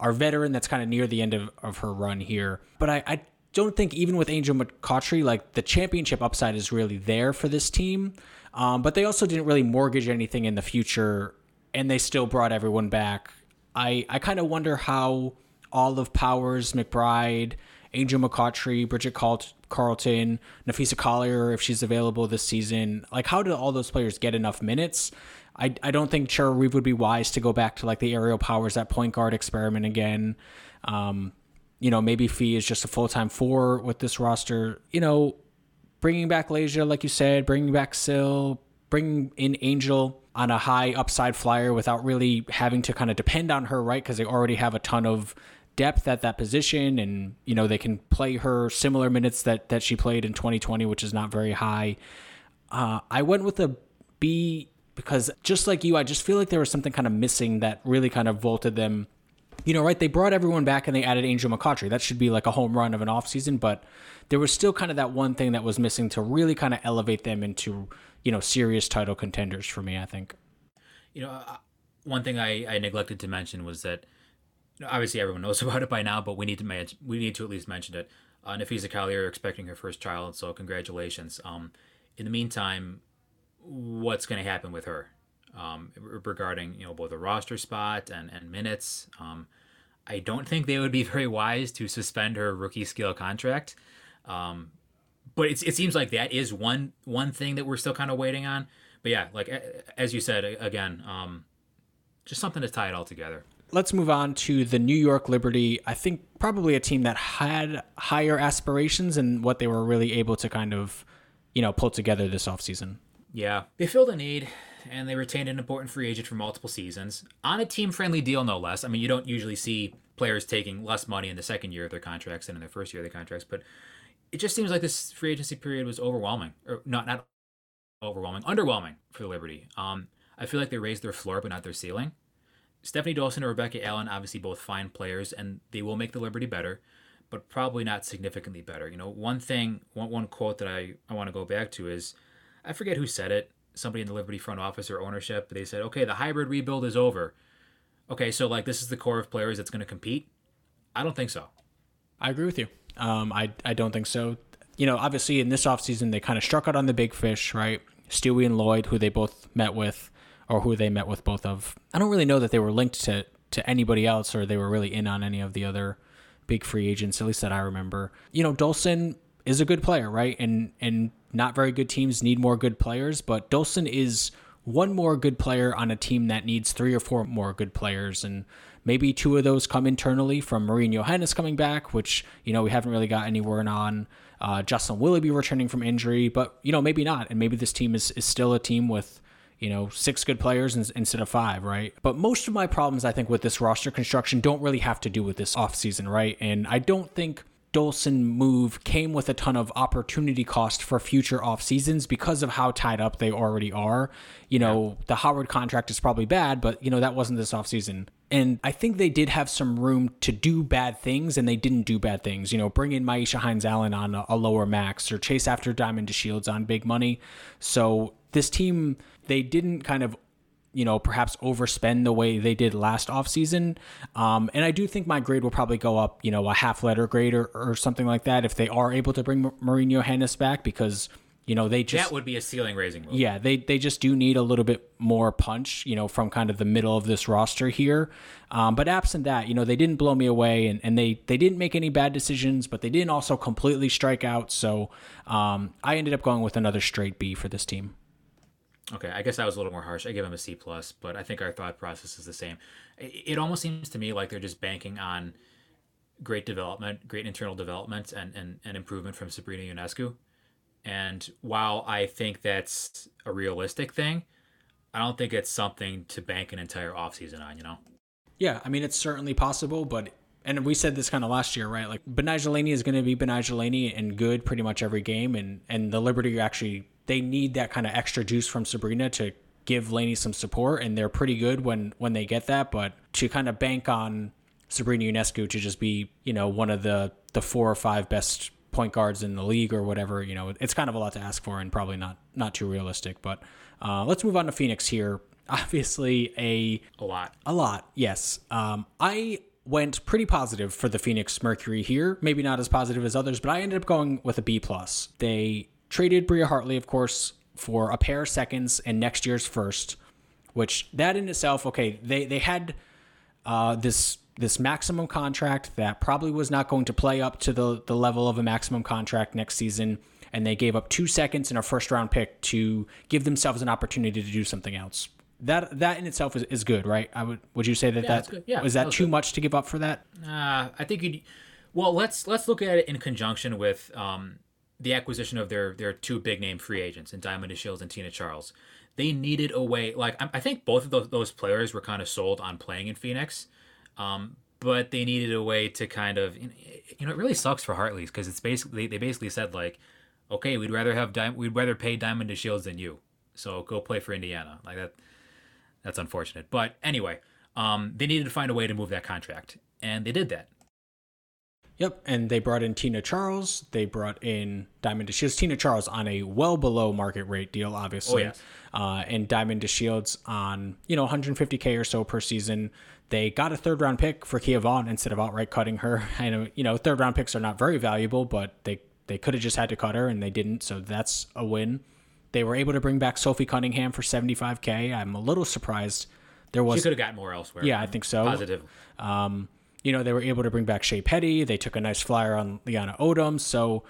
our veteran that's kind of near the end of, of her run here. But I, I don't think even with Angel McCoughtry, like the championship upside is really there for this team. Um, but they also didn't really mortgage anything in the future, and they still brought everyone back. I I kind of wonder how all of Powers, McBride, Angel McCoughtry, Bridget Carlton, Napheesa Collier, if she's available this season. Like, how did all those players get enough minutes? I, I don't think Cheryl Reeve would be wise to go back to like the aerial powers, that point guard experiment again. Um, you know, maybe Phee is just a full time four with this roster. You know, bringing back Layshia, like you said, bringing back Syl, bringing in Angel on a high upside flyer without really having to kind of depend on her, right? Because they already have a ton of depth at that position and you know they can play her similar minutes that that she played in 2020 which is not very high. Uh, i went with a b because just like you i just feel like there was something kind of missing that really kind of vaulted them. You know right they brought everyone back and they added angel mccoughtry that should be like a home run of an offseason but there was still kind of that one thing that was missing to really kind of elevate them into you know serious title contenders for me i think. You know uh, one thing I, I neglected to mention was that obviously everyone knows about it by now, but we need to mention, we need to at least mention it. Uh, Napheesa Collier expecting her first child, so congratulations. Um, in the meantime, what's going to happen with her um, regarding you know both a roster spot and and minutes? Um, I don't think they would be very wise to suspend her rookie scale contract. Um, but it, it seems like that is one one thing that we're still kind of waiting on. But yeah, like as you said again, um, just something to tie it all together let's move on to the New York Liberty. I think probably a team that had higher aspirations and what they were really able to kind of, you know, pull together this offseason. Yeah, they filled a need and they retained an important free agent for multiple seasons on a team friendly deal, no less. I mean, you don't usually see players taking less money in the second year of their contracts than in their first year of their contracts, but it just seems like this free agency period was overwhelming, or not not overwhelming, underwhelming for the Liberty. Um, I feel like they raised their floor but not their ceiling. Stephanie Dolson and Rebecca Allen, obviously both fine players, and they will make the Liberty better, but probably not significantly better. You know, one thing, one, one quote that I, I want to go back to is, I forget who said it, somebody in the Liberty front office or ownership, they said, okay, the hybrid rebuild is over. Okay, so like this is the core of players that's going to compete? I don't think so. I agree with you. Um, I, I don't think so. You know, obviously in this offseason, they kind of struck out on the big fish, right? Stewie and Loyd, who they both met with or who they met with both of. I don't really know that they were linked to to anybody else or they were really in on any of the other big free agents, at least that I remember. You know, Dolson is a good player, right? And and not very good teams need more good players, but Dolson is one more good player on a team that needs three or four more good players and maybe two of those come internally from Marine Johannes coming back, which, you know, we haven't really got any word on. Uh, Jocelyn Willoughby returning from injury, but, you know, maybe not. And maybe this team is, is still a team with you know, six good players instead of five, right? But most of my problems, I think, with this roster construction don't really have to do with this offseason, right? And I don't think Dolson move came with a ton of opportunity cost for future off seasons because of how tied up they already are. You know, yeah. the Howard contract is probably bad, but you know that wasn't this off season. And I think they did have some room to do bad things, and they didn't do bad things. You know, bring in Myisha Hines Allen on a, a lower max or chase after Diamond DeShields on big money. So this team they didn't kind of you know perhaps overspend the way they did last offseason. Um, and i do think my grade will probably go up you know a half letter grade or, or something like that if they are able to bring Marine Johannes back because you know they just that would be a ceiling raising move. yeah they they just do need a little bit more punch you know from kind of the middle of this roster here. Um, but absent that you know they didn't blow me away and, and they they didn't make any bad decisions but they didn't also completely strike out. So um, i ended up going with another straight b for this team Okay, I guess I was a little more harsh. I give him a C plus, but I think our thought process is the same. It, almost seems to me like they're just banking on great development, great internal development, and and, and improvement from Sabrina Ionescu. And while I think that's a realistic thing, I don't think it's something to bank an entire offseason on, you know? Yeah, I mean, it's certainly possible, but, and we said this kind of last year, right? Like, Laney is going to be Laney and good pretty much every game. And, and the Liberty actually, they need that kind of extra juice from Sabrina to give Laney some support. And they're pretty good when, when they get that. But to kind of bank on Sabrina Ionescu to just be, you know, one of the, the four or five best point guards in the league or whatever, you know, it's kind of a lot to ask for and probably not not too realistic. But uh, let's move on to Phoenix here. Obviously, a a lot, a lot. Yes, um, I went pretty positive for the Phoenix Mercury here. Maybe not as positive as others, but I ended up going with a B plus. They traded Bria Hartley, of course, for a pair of seconds and next year's first, which that in itself, okay, they they had uh, this this maximum contract that probably was not going to play up to the, the level of a maximum contract next season. And they gave up two seconds and a first round pick to give themselves an opportunity to do something else. That that in itself is, is good, right? I would would you say that Yeah, that that's good. Yeah, was that, that too good. much to give up for that? Uh, I think you. Well, let's let's look at it in conjunction with um, the acquisition of their their two big name free agents in Diamond Shields and Tina Charles. They needed a way. Like I, I think both of those, those players were kind of sold on playing in Phoenix, um, but they needed a way to kind of you know it really sucks for Hartley's because it's basically they basically said like, okay, we'd rather have Di- we'd rather pay Diamond DeShields than you, so go play for Indiana like that. That's unfortunate, but anyway, um, they needed to find a way to move that contract, and they did that. Yep, and they brought in Tina Charles. They brought in Diamond DeShields. Tina Charles on a well below market rate deal, obviously. Oh, yes. uh, and Diamond DeShields on you know 150k or so per season. They got a third round pick for Kia Vaughn instead of outright cutting her. I know you know third round picks are not very valuable, but they they could have just had to cut her and they didn't, so that's a win. They were able to bring back Sophie Cunningham for 75k. I'm a little surprised there was. She could have gotten more elsewhere. yeah, I think so. Positive. Um, you know, they were able to bring back Shey Peddy. They took a nice flyer on Liana Odom. So,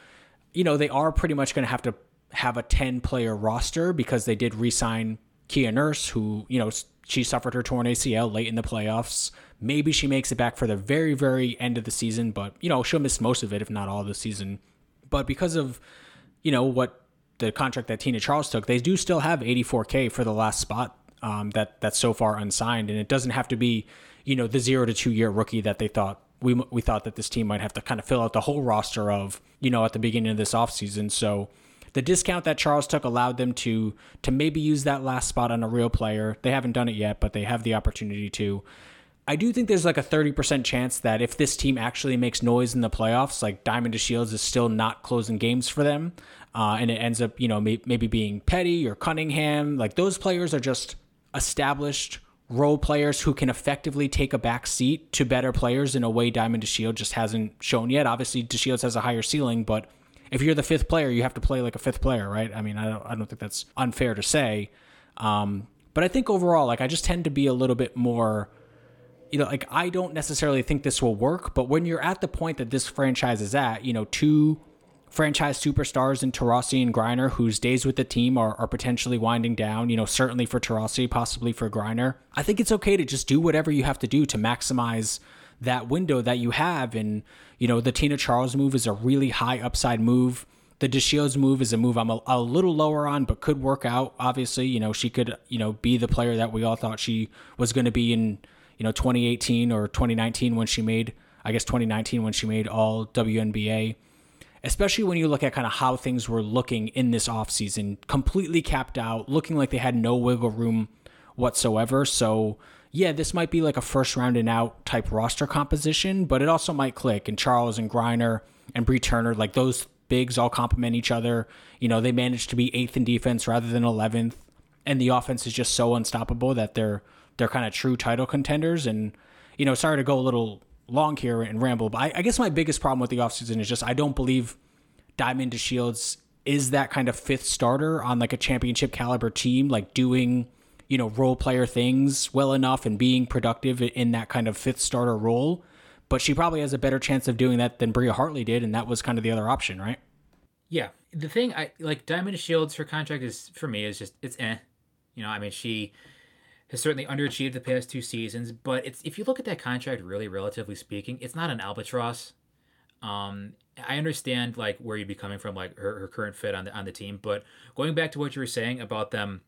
you know, they are pretty much going to have to have a 10 player roster because they did re sign Kia Nurse, who, you know, she suffered her torn ACL late in the playoffs. Maybe she makes it back for the very, very end of the season, but, you know, she'll miss most of it, if not all of the season. But because of, you know, what the contract that Tina Charles took, they do still have 84K for the last spot um, that that's so far unsigned, and it doesn't have to be, you know, the zero to two year rookie that they thought we we thought that this team might have to kind of fill out the whole roster of, you know, at the beginning of this offseason. So the discount that Charles took allowed them to to maybe use that last spot on a real player. They haven't done it yet, but they have the opportunity to. I do think there's like a 30% chance that if this team actually makes noise in the playoffs, like Diamond DeShields is still not closing games for them. Uh, and it ends up, you know, may- maybe being Peddy or Cunningham. Like those players are just established role players who can effectively take a back seat to better players in a way Diamond to Shield just hasn't shown yet. Obviously, DeShields has a higher ceiling, but if you're the fifth player, you have to play like a fifth player, right? I mean, I don't, I don't think that's unfair to say. Um, but I think overall, like I just tend to be a little bit more you know, like I don't necessarily think this will work, but when you're at the point that this franchise is at, you know, two franchise superstars in Taurasi and Griner, whose days with the team are, are potentially winding down, you know, certainly for Taurasi, possibly for Griner, I think it's okay to just do whatever you have to do to maximize that window that you have. And, you know, the Tina Charles move is a really high upside move. The DeShields move is a move I'm a, a little lower on, but could work out. Obviously, you know, she could, you know, be the player that we all thought she was going to be in, you know 2018 or 2019 when she made I guess 2019 when she made all WNBA especially when you look at kind of how things were looking in this offseason completely capped out looking like they had no wiggle room whatsoever. So yeah this might be like a first round and out type roster composition but it also might click. And Charles and Griner and Bree Turner like those bigs all complement each other. You know they managed to be 8th in defense rather than 11th and the offense is just so unstoppable that they're they're kind of true title contenders. And you know, sorry to go a little long here and ramble, but I, I guess my biggest problem with the offseason is just I don't believe Diamond DeShields is that kind of fifth starter on like a championship caliber team, like doing you know role player things well enough and being productive in that kind of fifth starter role. But she probably has a better chance of doing that than Bria Hartley did, and that was kind of the other option, right? Yeah, the thing I like Diamond Shields. Her contract is for me is just it's eh. You know, I mean she has certainly underachieved the past two seasons, but it's if you look at that contract, really, relatively speaking, it's not an albatross. Um, I understand like where you'd be coming from, like her, her current fit on the on the team, but going back to what you were saying about them,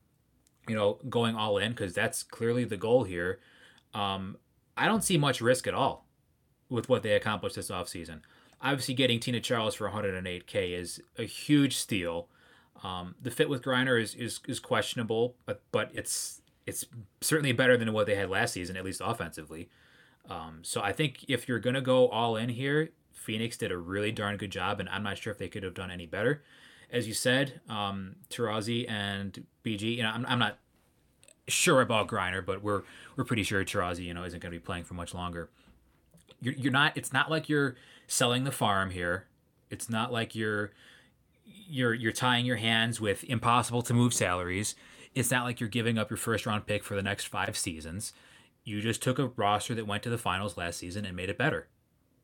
you know, going all in because that's clearly the goal here. Um, I don't see much risk at all with what they accomplished this offseason. Obviously, getting Tina Charles for 108k is a huge steal. Um, the fit with Griner is, is is questionable, but but it's it's certainly better than what they had last season, at least offensively. Um, so I think if you're gonna go all in here, Phoenix did a really darn good job, and I'm not sure if they could have done any better. As you said, um, Taurasi and BG, you know, I'm, I'm not sure about Griner, but we're we're pretty sure Taurasi, you know, isn't going to be playing for much longer. You're, you're not. It's not like you're selling the farm here. It's not like you're you're you're tying your hands with impossible to move salaries. It's not like you're giving up your first round pick for the next five seasons. You just took a roster that went to the finals last season and made it better.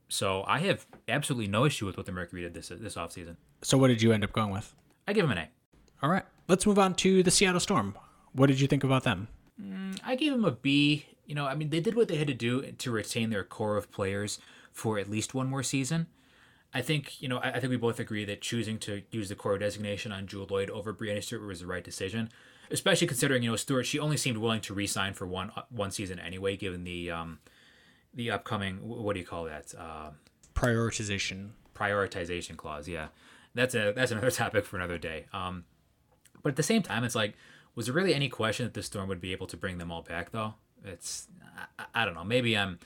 So I have absolutely no issue with what the Mercury did this this offseason. So what did you end up going with? I give him an A. All right. Let's move on to the Seattle Storm. What did you think about them? Mm, I gave him a B. You know, I mean, they did what they had to do to retain their core of players for at least one more season. I think, you know, I, I think we both agree that choosing to use the core designation on Jewell Loyd over Breanna Stewart was the right decision, especially considering, you know, Stewart, she only seemed willing to re-sign for one one season anyway, given the um, the upcoming what do you call that uh, prioritization. prioritization clause yeah. That's a that's another topic for another day. Um, but at the same time it's like was there really any question that the storm would be able to bring them all back though? It's i, I don't know. Maybe i'm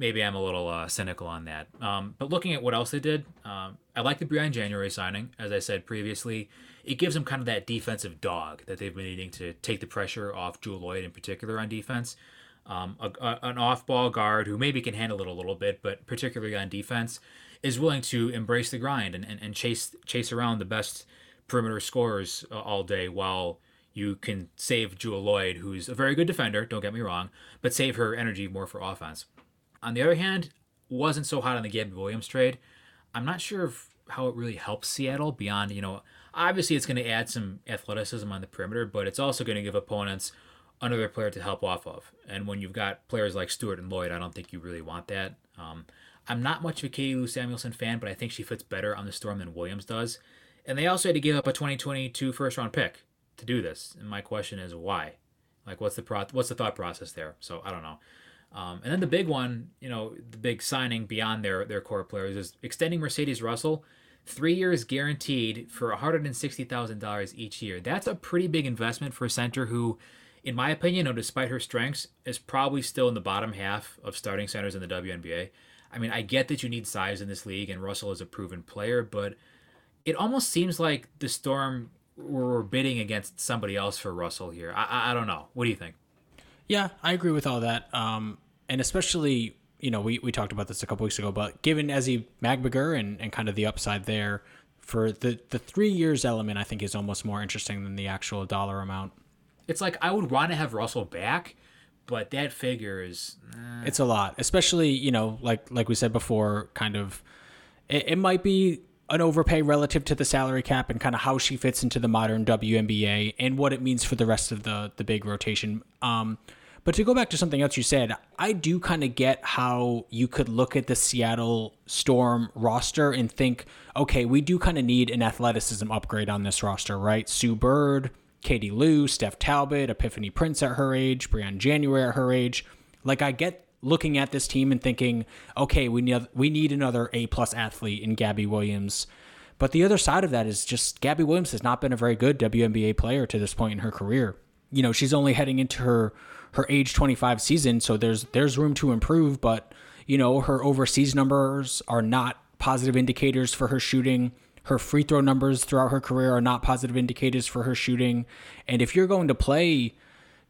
maybe i'm a little uh, cynical on that. Um, but looking at what else they did um, i like the Briann January signing. As i said previously it gives them kind of that defensive dog that they've been needing to take the pressure off Jewell Loyd in particular on defense. Um, a, a, an off-ball guard who maybe can handle it a little bit, but particularly on defense, is willing to embrace the grind and, and, and chase chase around the best perimeter scorers uh, all day while you can save Jewell Loyd, who's a very good defender, don't get me wrong, but save her energy more for offense. On the other hand, wasn't so hot on the Gabby Williams trade. I'm not sure if, how it really helps Seattle beyond, you know, obviously it's going to add some athleticism on the perimeter, but it's also going to give opponents – another player to help off of. And when you've got players like Stewart and Loyd, I don't think you really want that. Um, I'm not much of a Katie Lou Samuelson fan, but I think she fits better on the Storm than Williams does. And they also had to give up a 2022 first round pick to do this. And my question is why? Like, what's the pro- what's the thought process there? So I don't know. Um, and then the big one, you know, the big signing beyond their their core players is extending Mercedes Russell, three years guaranteed for $160,000 each year. That's a pretty big investment for a center who in my opinion, though, despite her strengths, is probably still in the bottom half of starting centers in the WNBA. I mean, I get that you need size in this league, and Russell is a proven player, but it almost seems like the Storm were bidding against somebody else for Russell here. I, I, I don't know. What do you think? Yeah, I agree with all that. Um, and especially, you know, we, we talked about this a couple weeks ago, but given Ezi Magbegor and, and kind of the upside there, for the, the three years element, I think is almost more interesting than the actual dollar amount it's like I would want to have Russell back, but that figure is eh. it's a lot, especially you know like like we said before, kind of it, it might be an overpay relative to the salary cap and kind of how she fits into the modern WNBA and what it means for the rest of the the big rotation. Um, but to go back to something else you said, I do kind of get how you could look at the Seattle Storm roster and think, okay, we do kind of need an athleticism upgrade on this roster, right? Sue Bird, Katie Lou, Steph Talbot, Epiphany Prince at her age, Briann January at her age. Like I get looking at this team and thinking, okay, we need we need another A plus athlete in Gabby Williams. But the other side of that is just Gabby Williams has not been a very good WNBA player to this point in her career. You know, she's only heading into her her age 25 season, so there's there's room to improve, but you know, her overseas numbers are not positive indicators for her shooting. Her free throw numbers throughout her career are not positive indicators for her shooting. And if you're going to play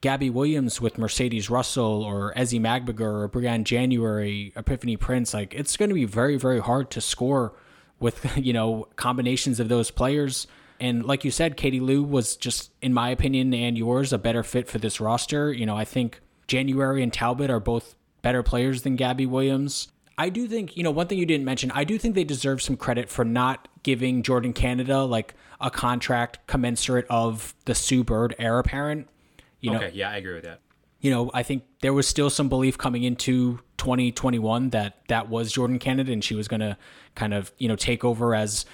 Gabby Williams with Mercedes Russell or Ezi Magbegor or Briann January, Epiphany Prince, like it's going to be very, very hard to score with, you know, combinations of those players. And like you said, Katie Lou was just, in my opinion and yours, a better fit for this roster. You know, I think January and Talbot are both better players than Gabby Williams. I do think, you know, one thing you didn't mention, I do think they deserve some credit for not giving Jordin Canada like a contract commensurate of the Sue Bird heir apparent. You know, okay, yeah, I agree with that. you know, I think there was still some belief coming into 2021 that that was Jordin Canada and she was going to kind of, you know, take over as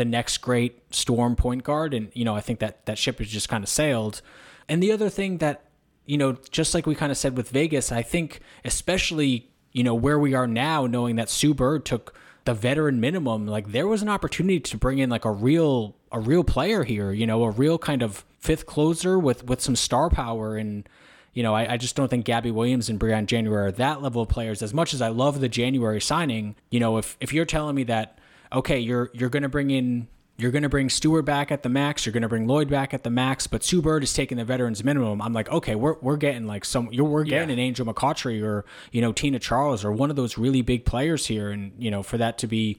the next great storm point guard. And, you know, I think that that ship has just kind of sailed. And the other thing that, you know, just like we kind of said with Vegas, I think especially, you know, where we are now, knowing that Sue Bird took the veteran minimum, like there was an opportunity to bring in like a real a real player here, you know, a real kind of fifth closer with with some star power and you know, I, I, just don't think Gabby Williams and Briann January are that level of players. As much as I love the January signing, you know, if if you're telling me that okay, you're you're going to bring in you're going to bring Stewart back at the max, you're going to bring Loyd back at the max, but Sue Bird is taking the veterans minimum. I'm like, okay, we're we're getting like some you're we're getting yeah. an Angel McCoughtry or you know Tina Charles or one of those really big players here, and you know for that to be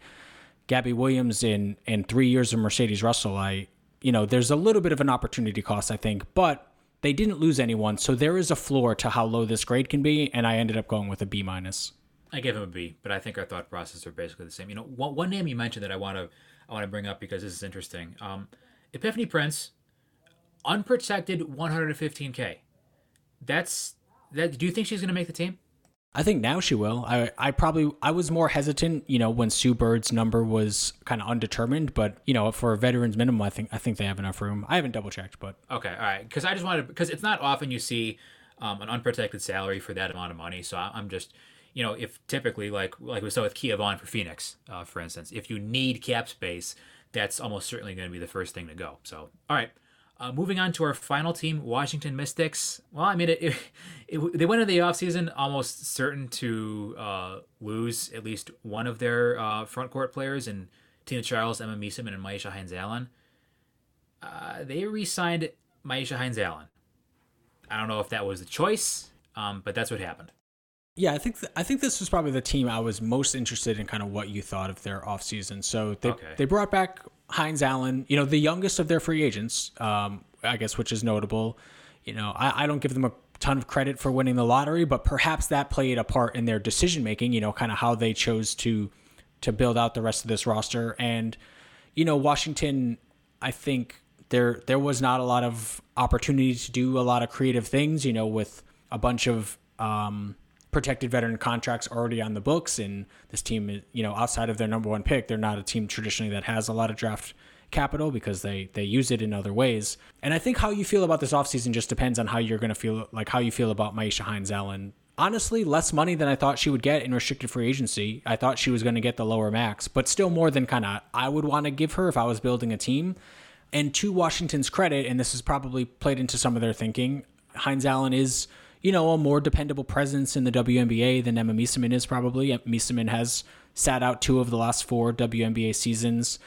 Gabby Williams in in three years of Mercedes Russell, I you know there's a little bit of an opportunity cost, I think, but they didn't lose anyone, so there is a floor to how low this grade can be, and I ended up going with a B minus. I gave him a B, but I think our thought process are basically the same. You know, one, one name you mentioned that I want to I want to bring up because this is interesting. Um, Epiphany Prince, unprotected 115k. That's that. Do you think she's going to make the team? I think now she will. I I probably I was more hesitant, you know, when Sue Bird's number was kind of undetermined, but you know, for a veterans minimum, I think I think they have enough room. I haven't double checked, but okay, all right, because I just wanted because it's not often you see um, an unprotected salary for that amount of money, so I, am just you know if typically like like we saw with Kia Vaughn for Phoenix, uh, for instance, if you need cap space, that's almost certainly going to be the first thing to go. So all right. Uh, moving on to our final team, Washington Mystics. Well, I mean, it, it, it they went into the offseason almost certain to uh, lose at least one of their uh, front court players in Tina Charles, Emma Meesseman, and Myisha Hines Allen. Uh, they re signed Myisha Hines Allen. I don't know if that was the choice, um, but that's what happened. Yeah, I think th- I think this was probably the team I was most interested in, kind of what you thought of their offseason. So they okay. they brought back Hines Allen, you know, the youngest of their free agents, um, I guess, which is notable. You know, I, I don't give them a ton of credit for winning the lottery, but perhaps that played a part in their decision making. You know, kind of how they chose to to build out the rest of this roster. And you know, Washington, I think there there was not a lot of opportunity to do a lot of creative things. You know, with a bunch of um, protected veteran contracts already on the books, and this team you know, outside of their number one pick, they're not a team traditionally that has a lot of draft capital because they they use it in other ways. And I think how you feel about this offseason just depends on how you're going to feel, like how you feel about Myisha Hines Allen. Honestly, less money than I thought she would get in restricted free agency. I thought she was going to get the lower max, but still more than kind of I would want to give her if I was building a team. And to Washington's credit, and this has probably played into some of their thinking, Hines Allen is you know, a more dependable presence in the WNBA than Emma Meesseman is probably. Meesseman has sat out two of the last four WNBA seasons.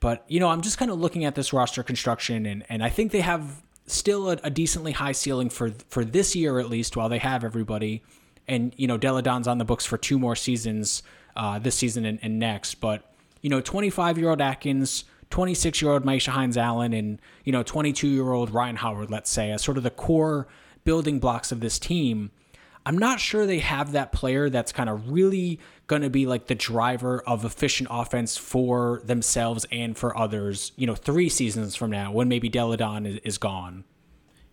But, you know, I'm just kind of looking at this roster construction, and, and I think they have still a, a decently high ceiling for for this year at least, while they have everybody. And, you know, Delle Donne's on the books for two more seasons, uh, this season and, and next. But, you know, 25 year old Atkins, 26 year old Myisha Hines Allen, and, you know, 22 year old Rhyne Howard, let's say, as sort of the core building blocks of this team. I'm not sure they have that player that's kind of really going to be like the driver of efficient offense for themselves and for others, you know, three seasons from now when maybe Delle Donne is, is gone.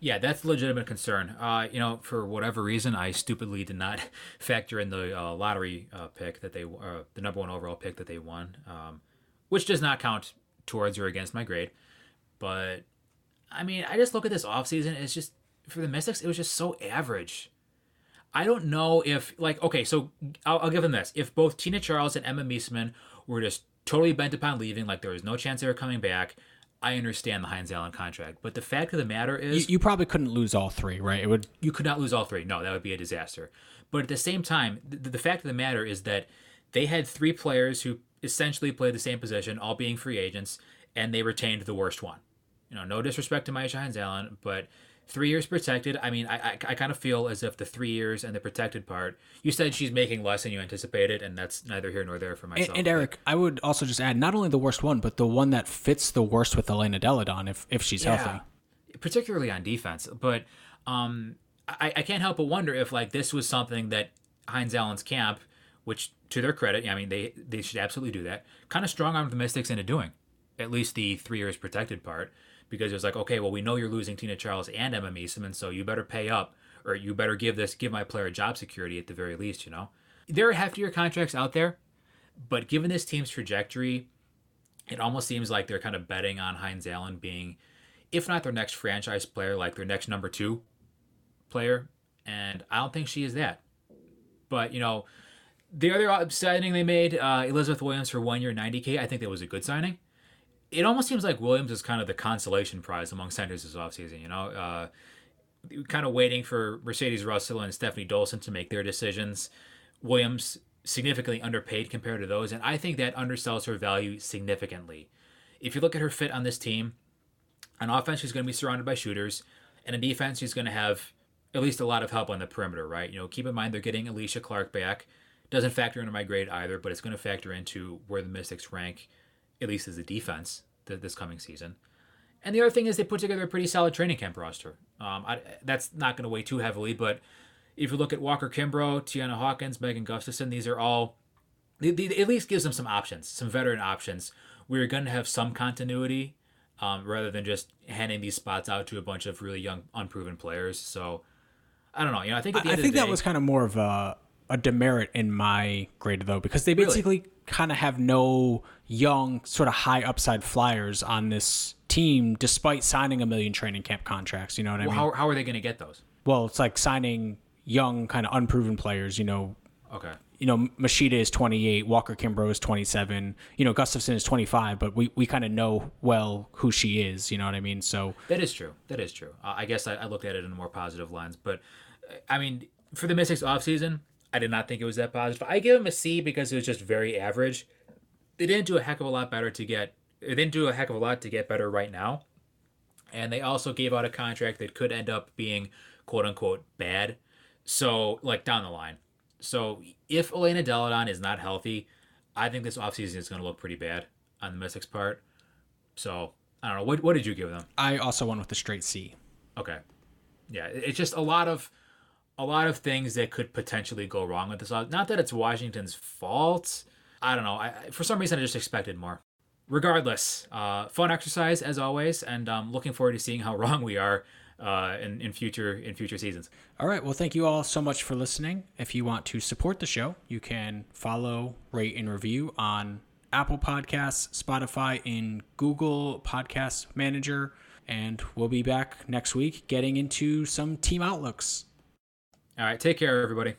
Yeah, that's legitimate concern. Uh, you know, for whatever reason, I stupidly did not factor in the uh, lottery uh, pick that they, uh, the number one overall pick that they won, um, which does not count towards or against my grade. But I mean, I just look at this offseason, it's just for the Mystics, it was just so average. I don't know if like okay, so I'll, I'll give them this: if both Tina Charles and Emma Meesseman were just totally bent upon leaving, like there was no chance they were coming back, I understand the Hines Allen contract. But the fact of the matter is, you, you, probably couldn't lose all three, right? It would. You could not lose all three. No, that would be a disaster. But at the same time, the, the fact of the matter is that they had three players who essentially played the same position, all being free agents, and they retained the worst one. You know, no disrespect to Myisha Hines Allen, but three years protected. I mean, I, I, I kind of feel as if the three years and the protected part. You said she's making less than you anticipated, and that's neither here nor there for myself. And, and Eric, I would also just add not only the worst one, but the one that fits the worst with Elena Delle Donne if if she's yeah, healthy, particularly on defense. But um, I, I can't help but wonder if like this was something that Hines Allen's camp, which to their credit, I mean they they should absolutely do that, kind of strong armed the Mystics into doing, at least the three years protected part because it was like, okay, well, we know you're losing Tina Charles and Emma Meesseman, so you better pay up, or you better give this give my player job security at the very least. You know, there are heftier contracts out there, but given this team's trajectory, it almost seems like they're kind of betting on Hines Allen being, if not their next franchise player, like their next number two player. And I don't think she is that. But you know, the other signing they made, uh, Elizabeth Williams for one year, 90k. I think that was a good signing. It almost seems like Williams is kind of the consolation prize among centers this offseason. You know, uh, kind of waiting for Mercedes Russell and Stephanie Dolson to make their decisions. Williams significantly underpaid compared to those, and I think that undersells her value significantly. If you look at her fit on this team, on offense, she's going to be surrounded by shooters, and in defense, she's going to have at least a lot of help on the perimeter, right? You know, keep in mind they're getting Alysha Clark back. Doesn't factor into my grade either, but it's going to factor into where the Mystics rank, at least as a defense, this coming season. And the other thing is they put together a pretty solid training camp roster. Um, I, that's not going to weigh too heavily, but if you look at Walker Kimbrough, Tiana Hawkins, Megan Gustafson, these are all, they, they, at least gives them some options, some veteran options. We're going to have some continuity um, rather than just handing these spots out to a bunch of really young, unproven players. So I don't know. You know, I think I think that was kind of more of a a demerit in my grade though because they basically really? Kind of have no young sort of high upside flyers on this team despite signing a million training camp contracts you know what well, i mean? how, how are they going to get those? Well it's like signing young kind of unproven players you know. Okay. You know machida is 28 walker kimbrough is 27 you know gustafson is 25 but we, we kind of know well who she is you know what i mean? So that is true. That is true. Uh, i guess I, I looked at it in a more positive lens but uh, i mean for the mystics offseason I did not think it was that positive. I give him a C because it was just very average. They didn't do a heck of a lot better to get. They didn't do a heck of a lot to get better right now, and they also gave out a contract that could end up being quote unquote bad. So like down the line. So if Elena Delle Donne is not healthy, I think this offseason is going to look pretty bad on the Mystics part. So I don't know. What what did you give them? I also went with the straight C. Okay. Yeah, it's just a lot of a lot of things that could potentially go wrong with this. Not that it's Washington's fault. I don't know. I, for some reason, I just expected more. Regardless, uh, fun exercise as always, and um, looking forward to seeing how wrong we are uh, in, in future in future seasons. All right. Well, thank you all so much for listening. If you want to support the show, you can follow, rate, and review on Apple Podcasts, Spotify, and Google Podcast Manager. And we'll be back next week getting into some team outlooks. All right. Take care, everybody.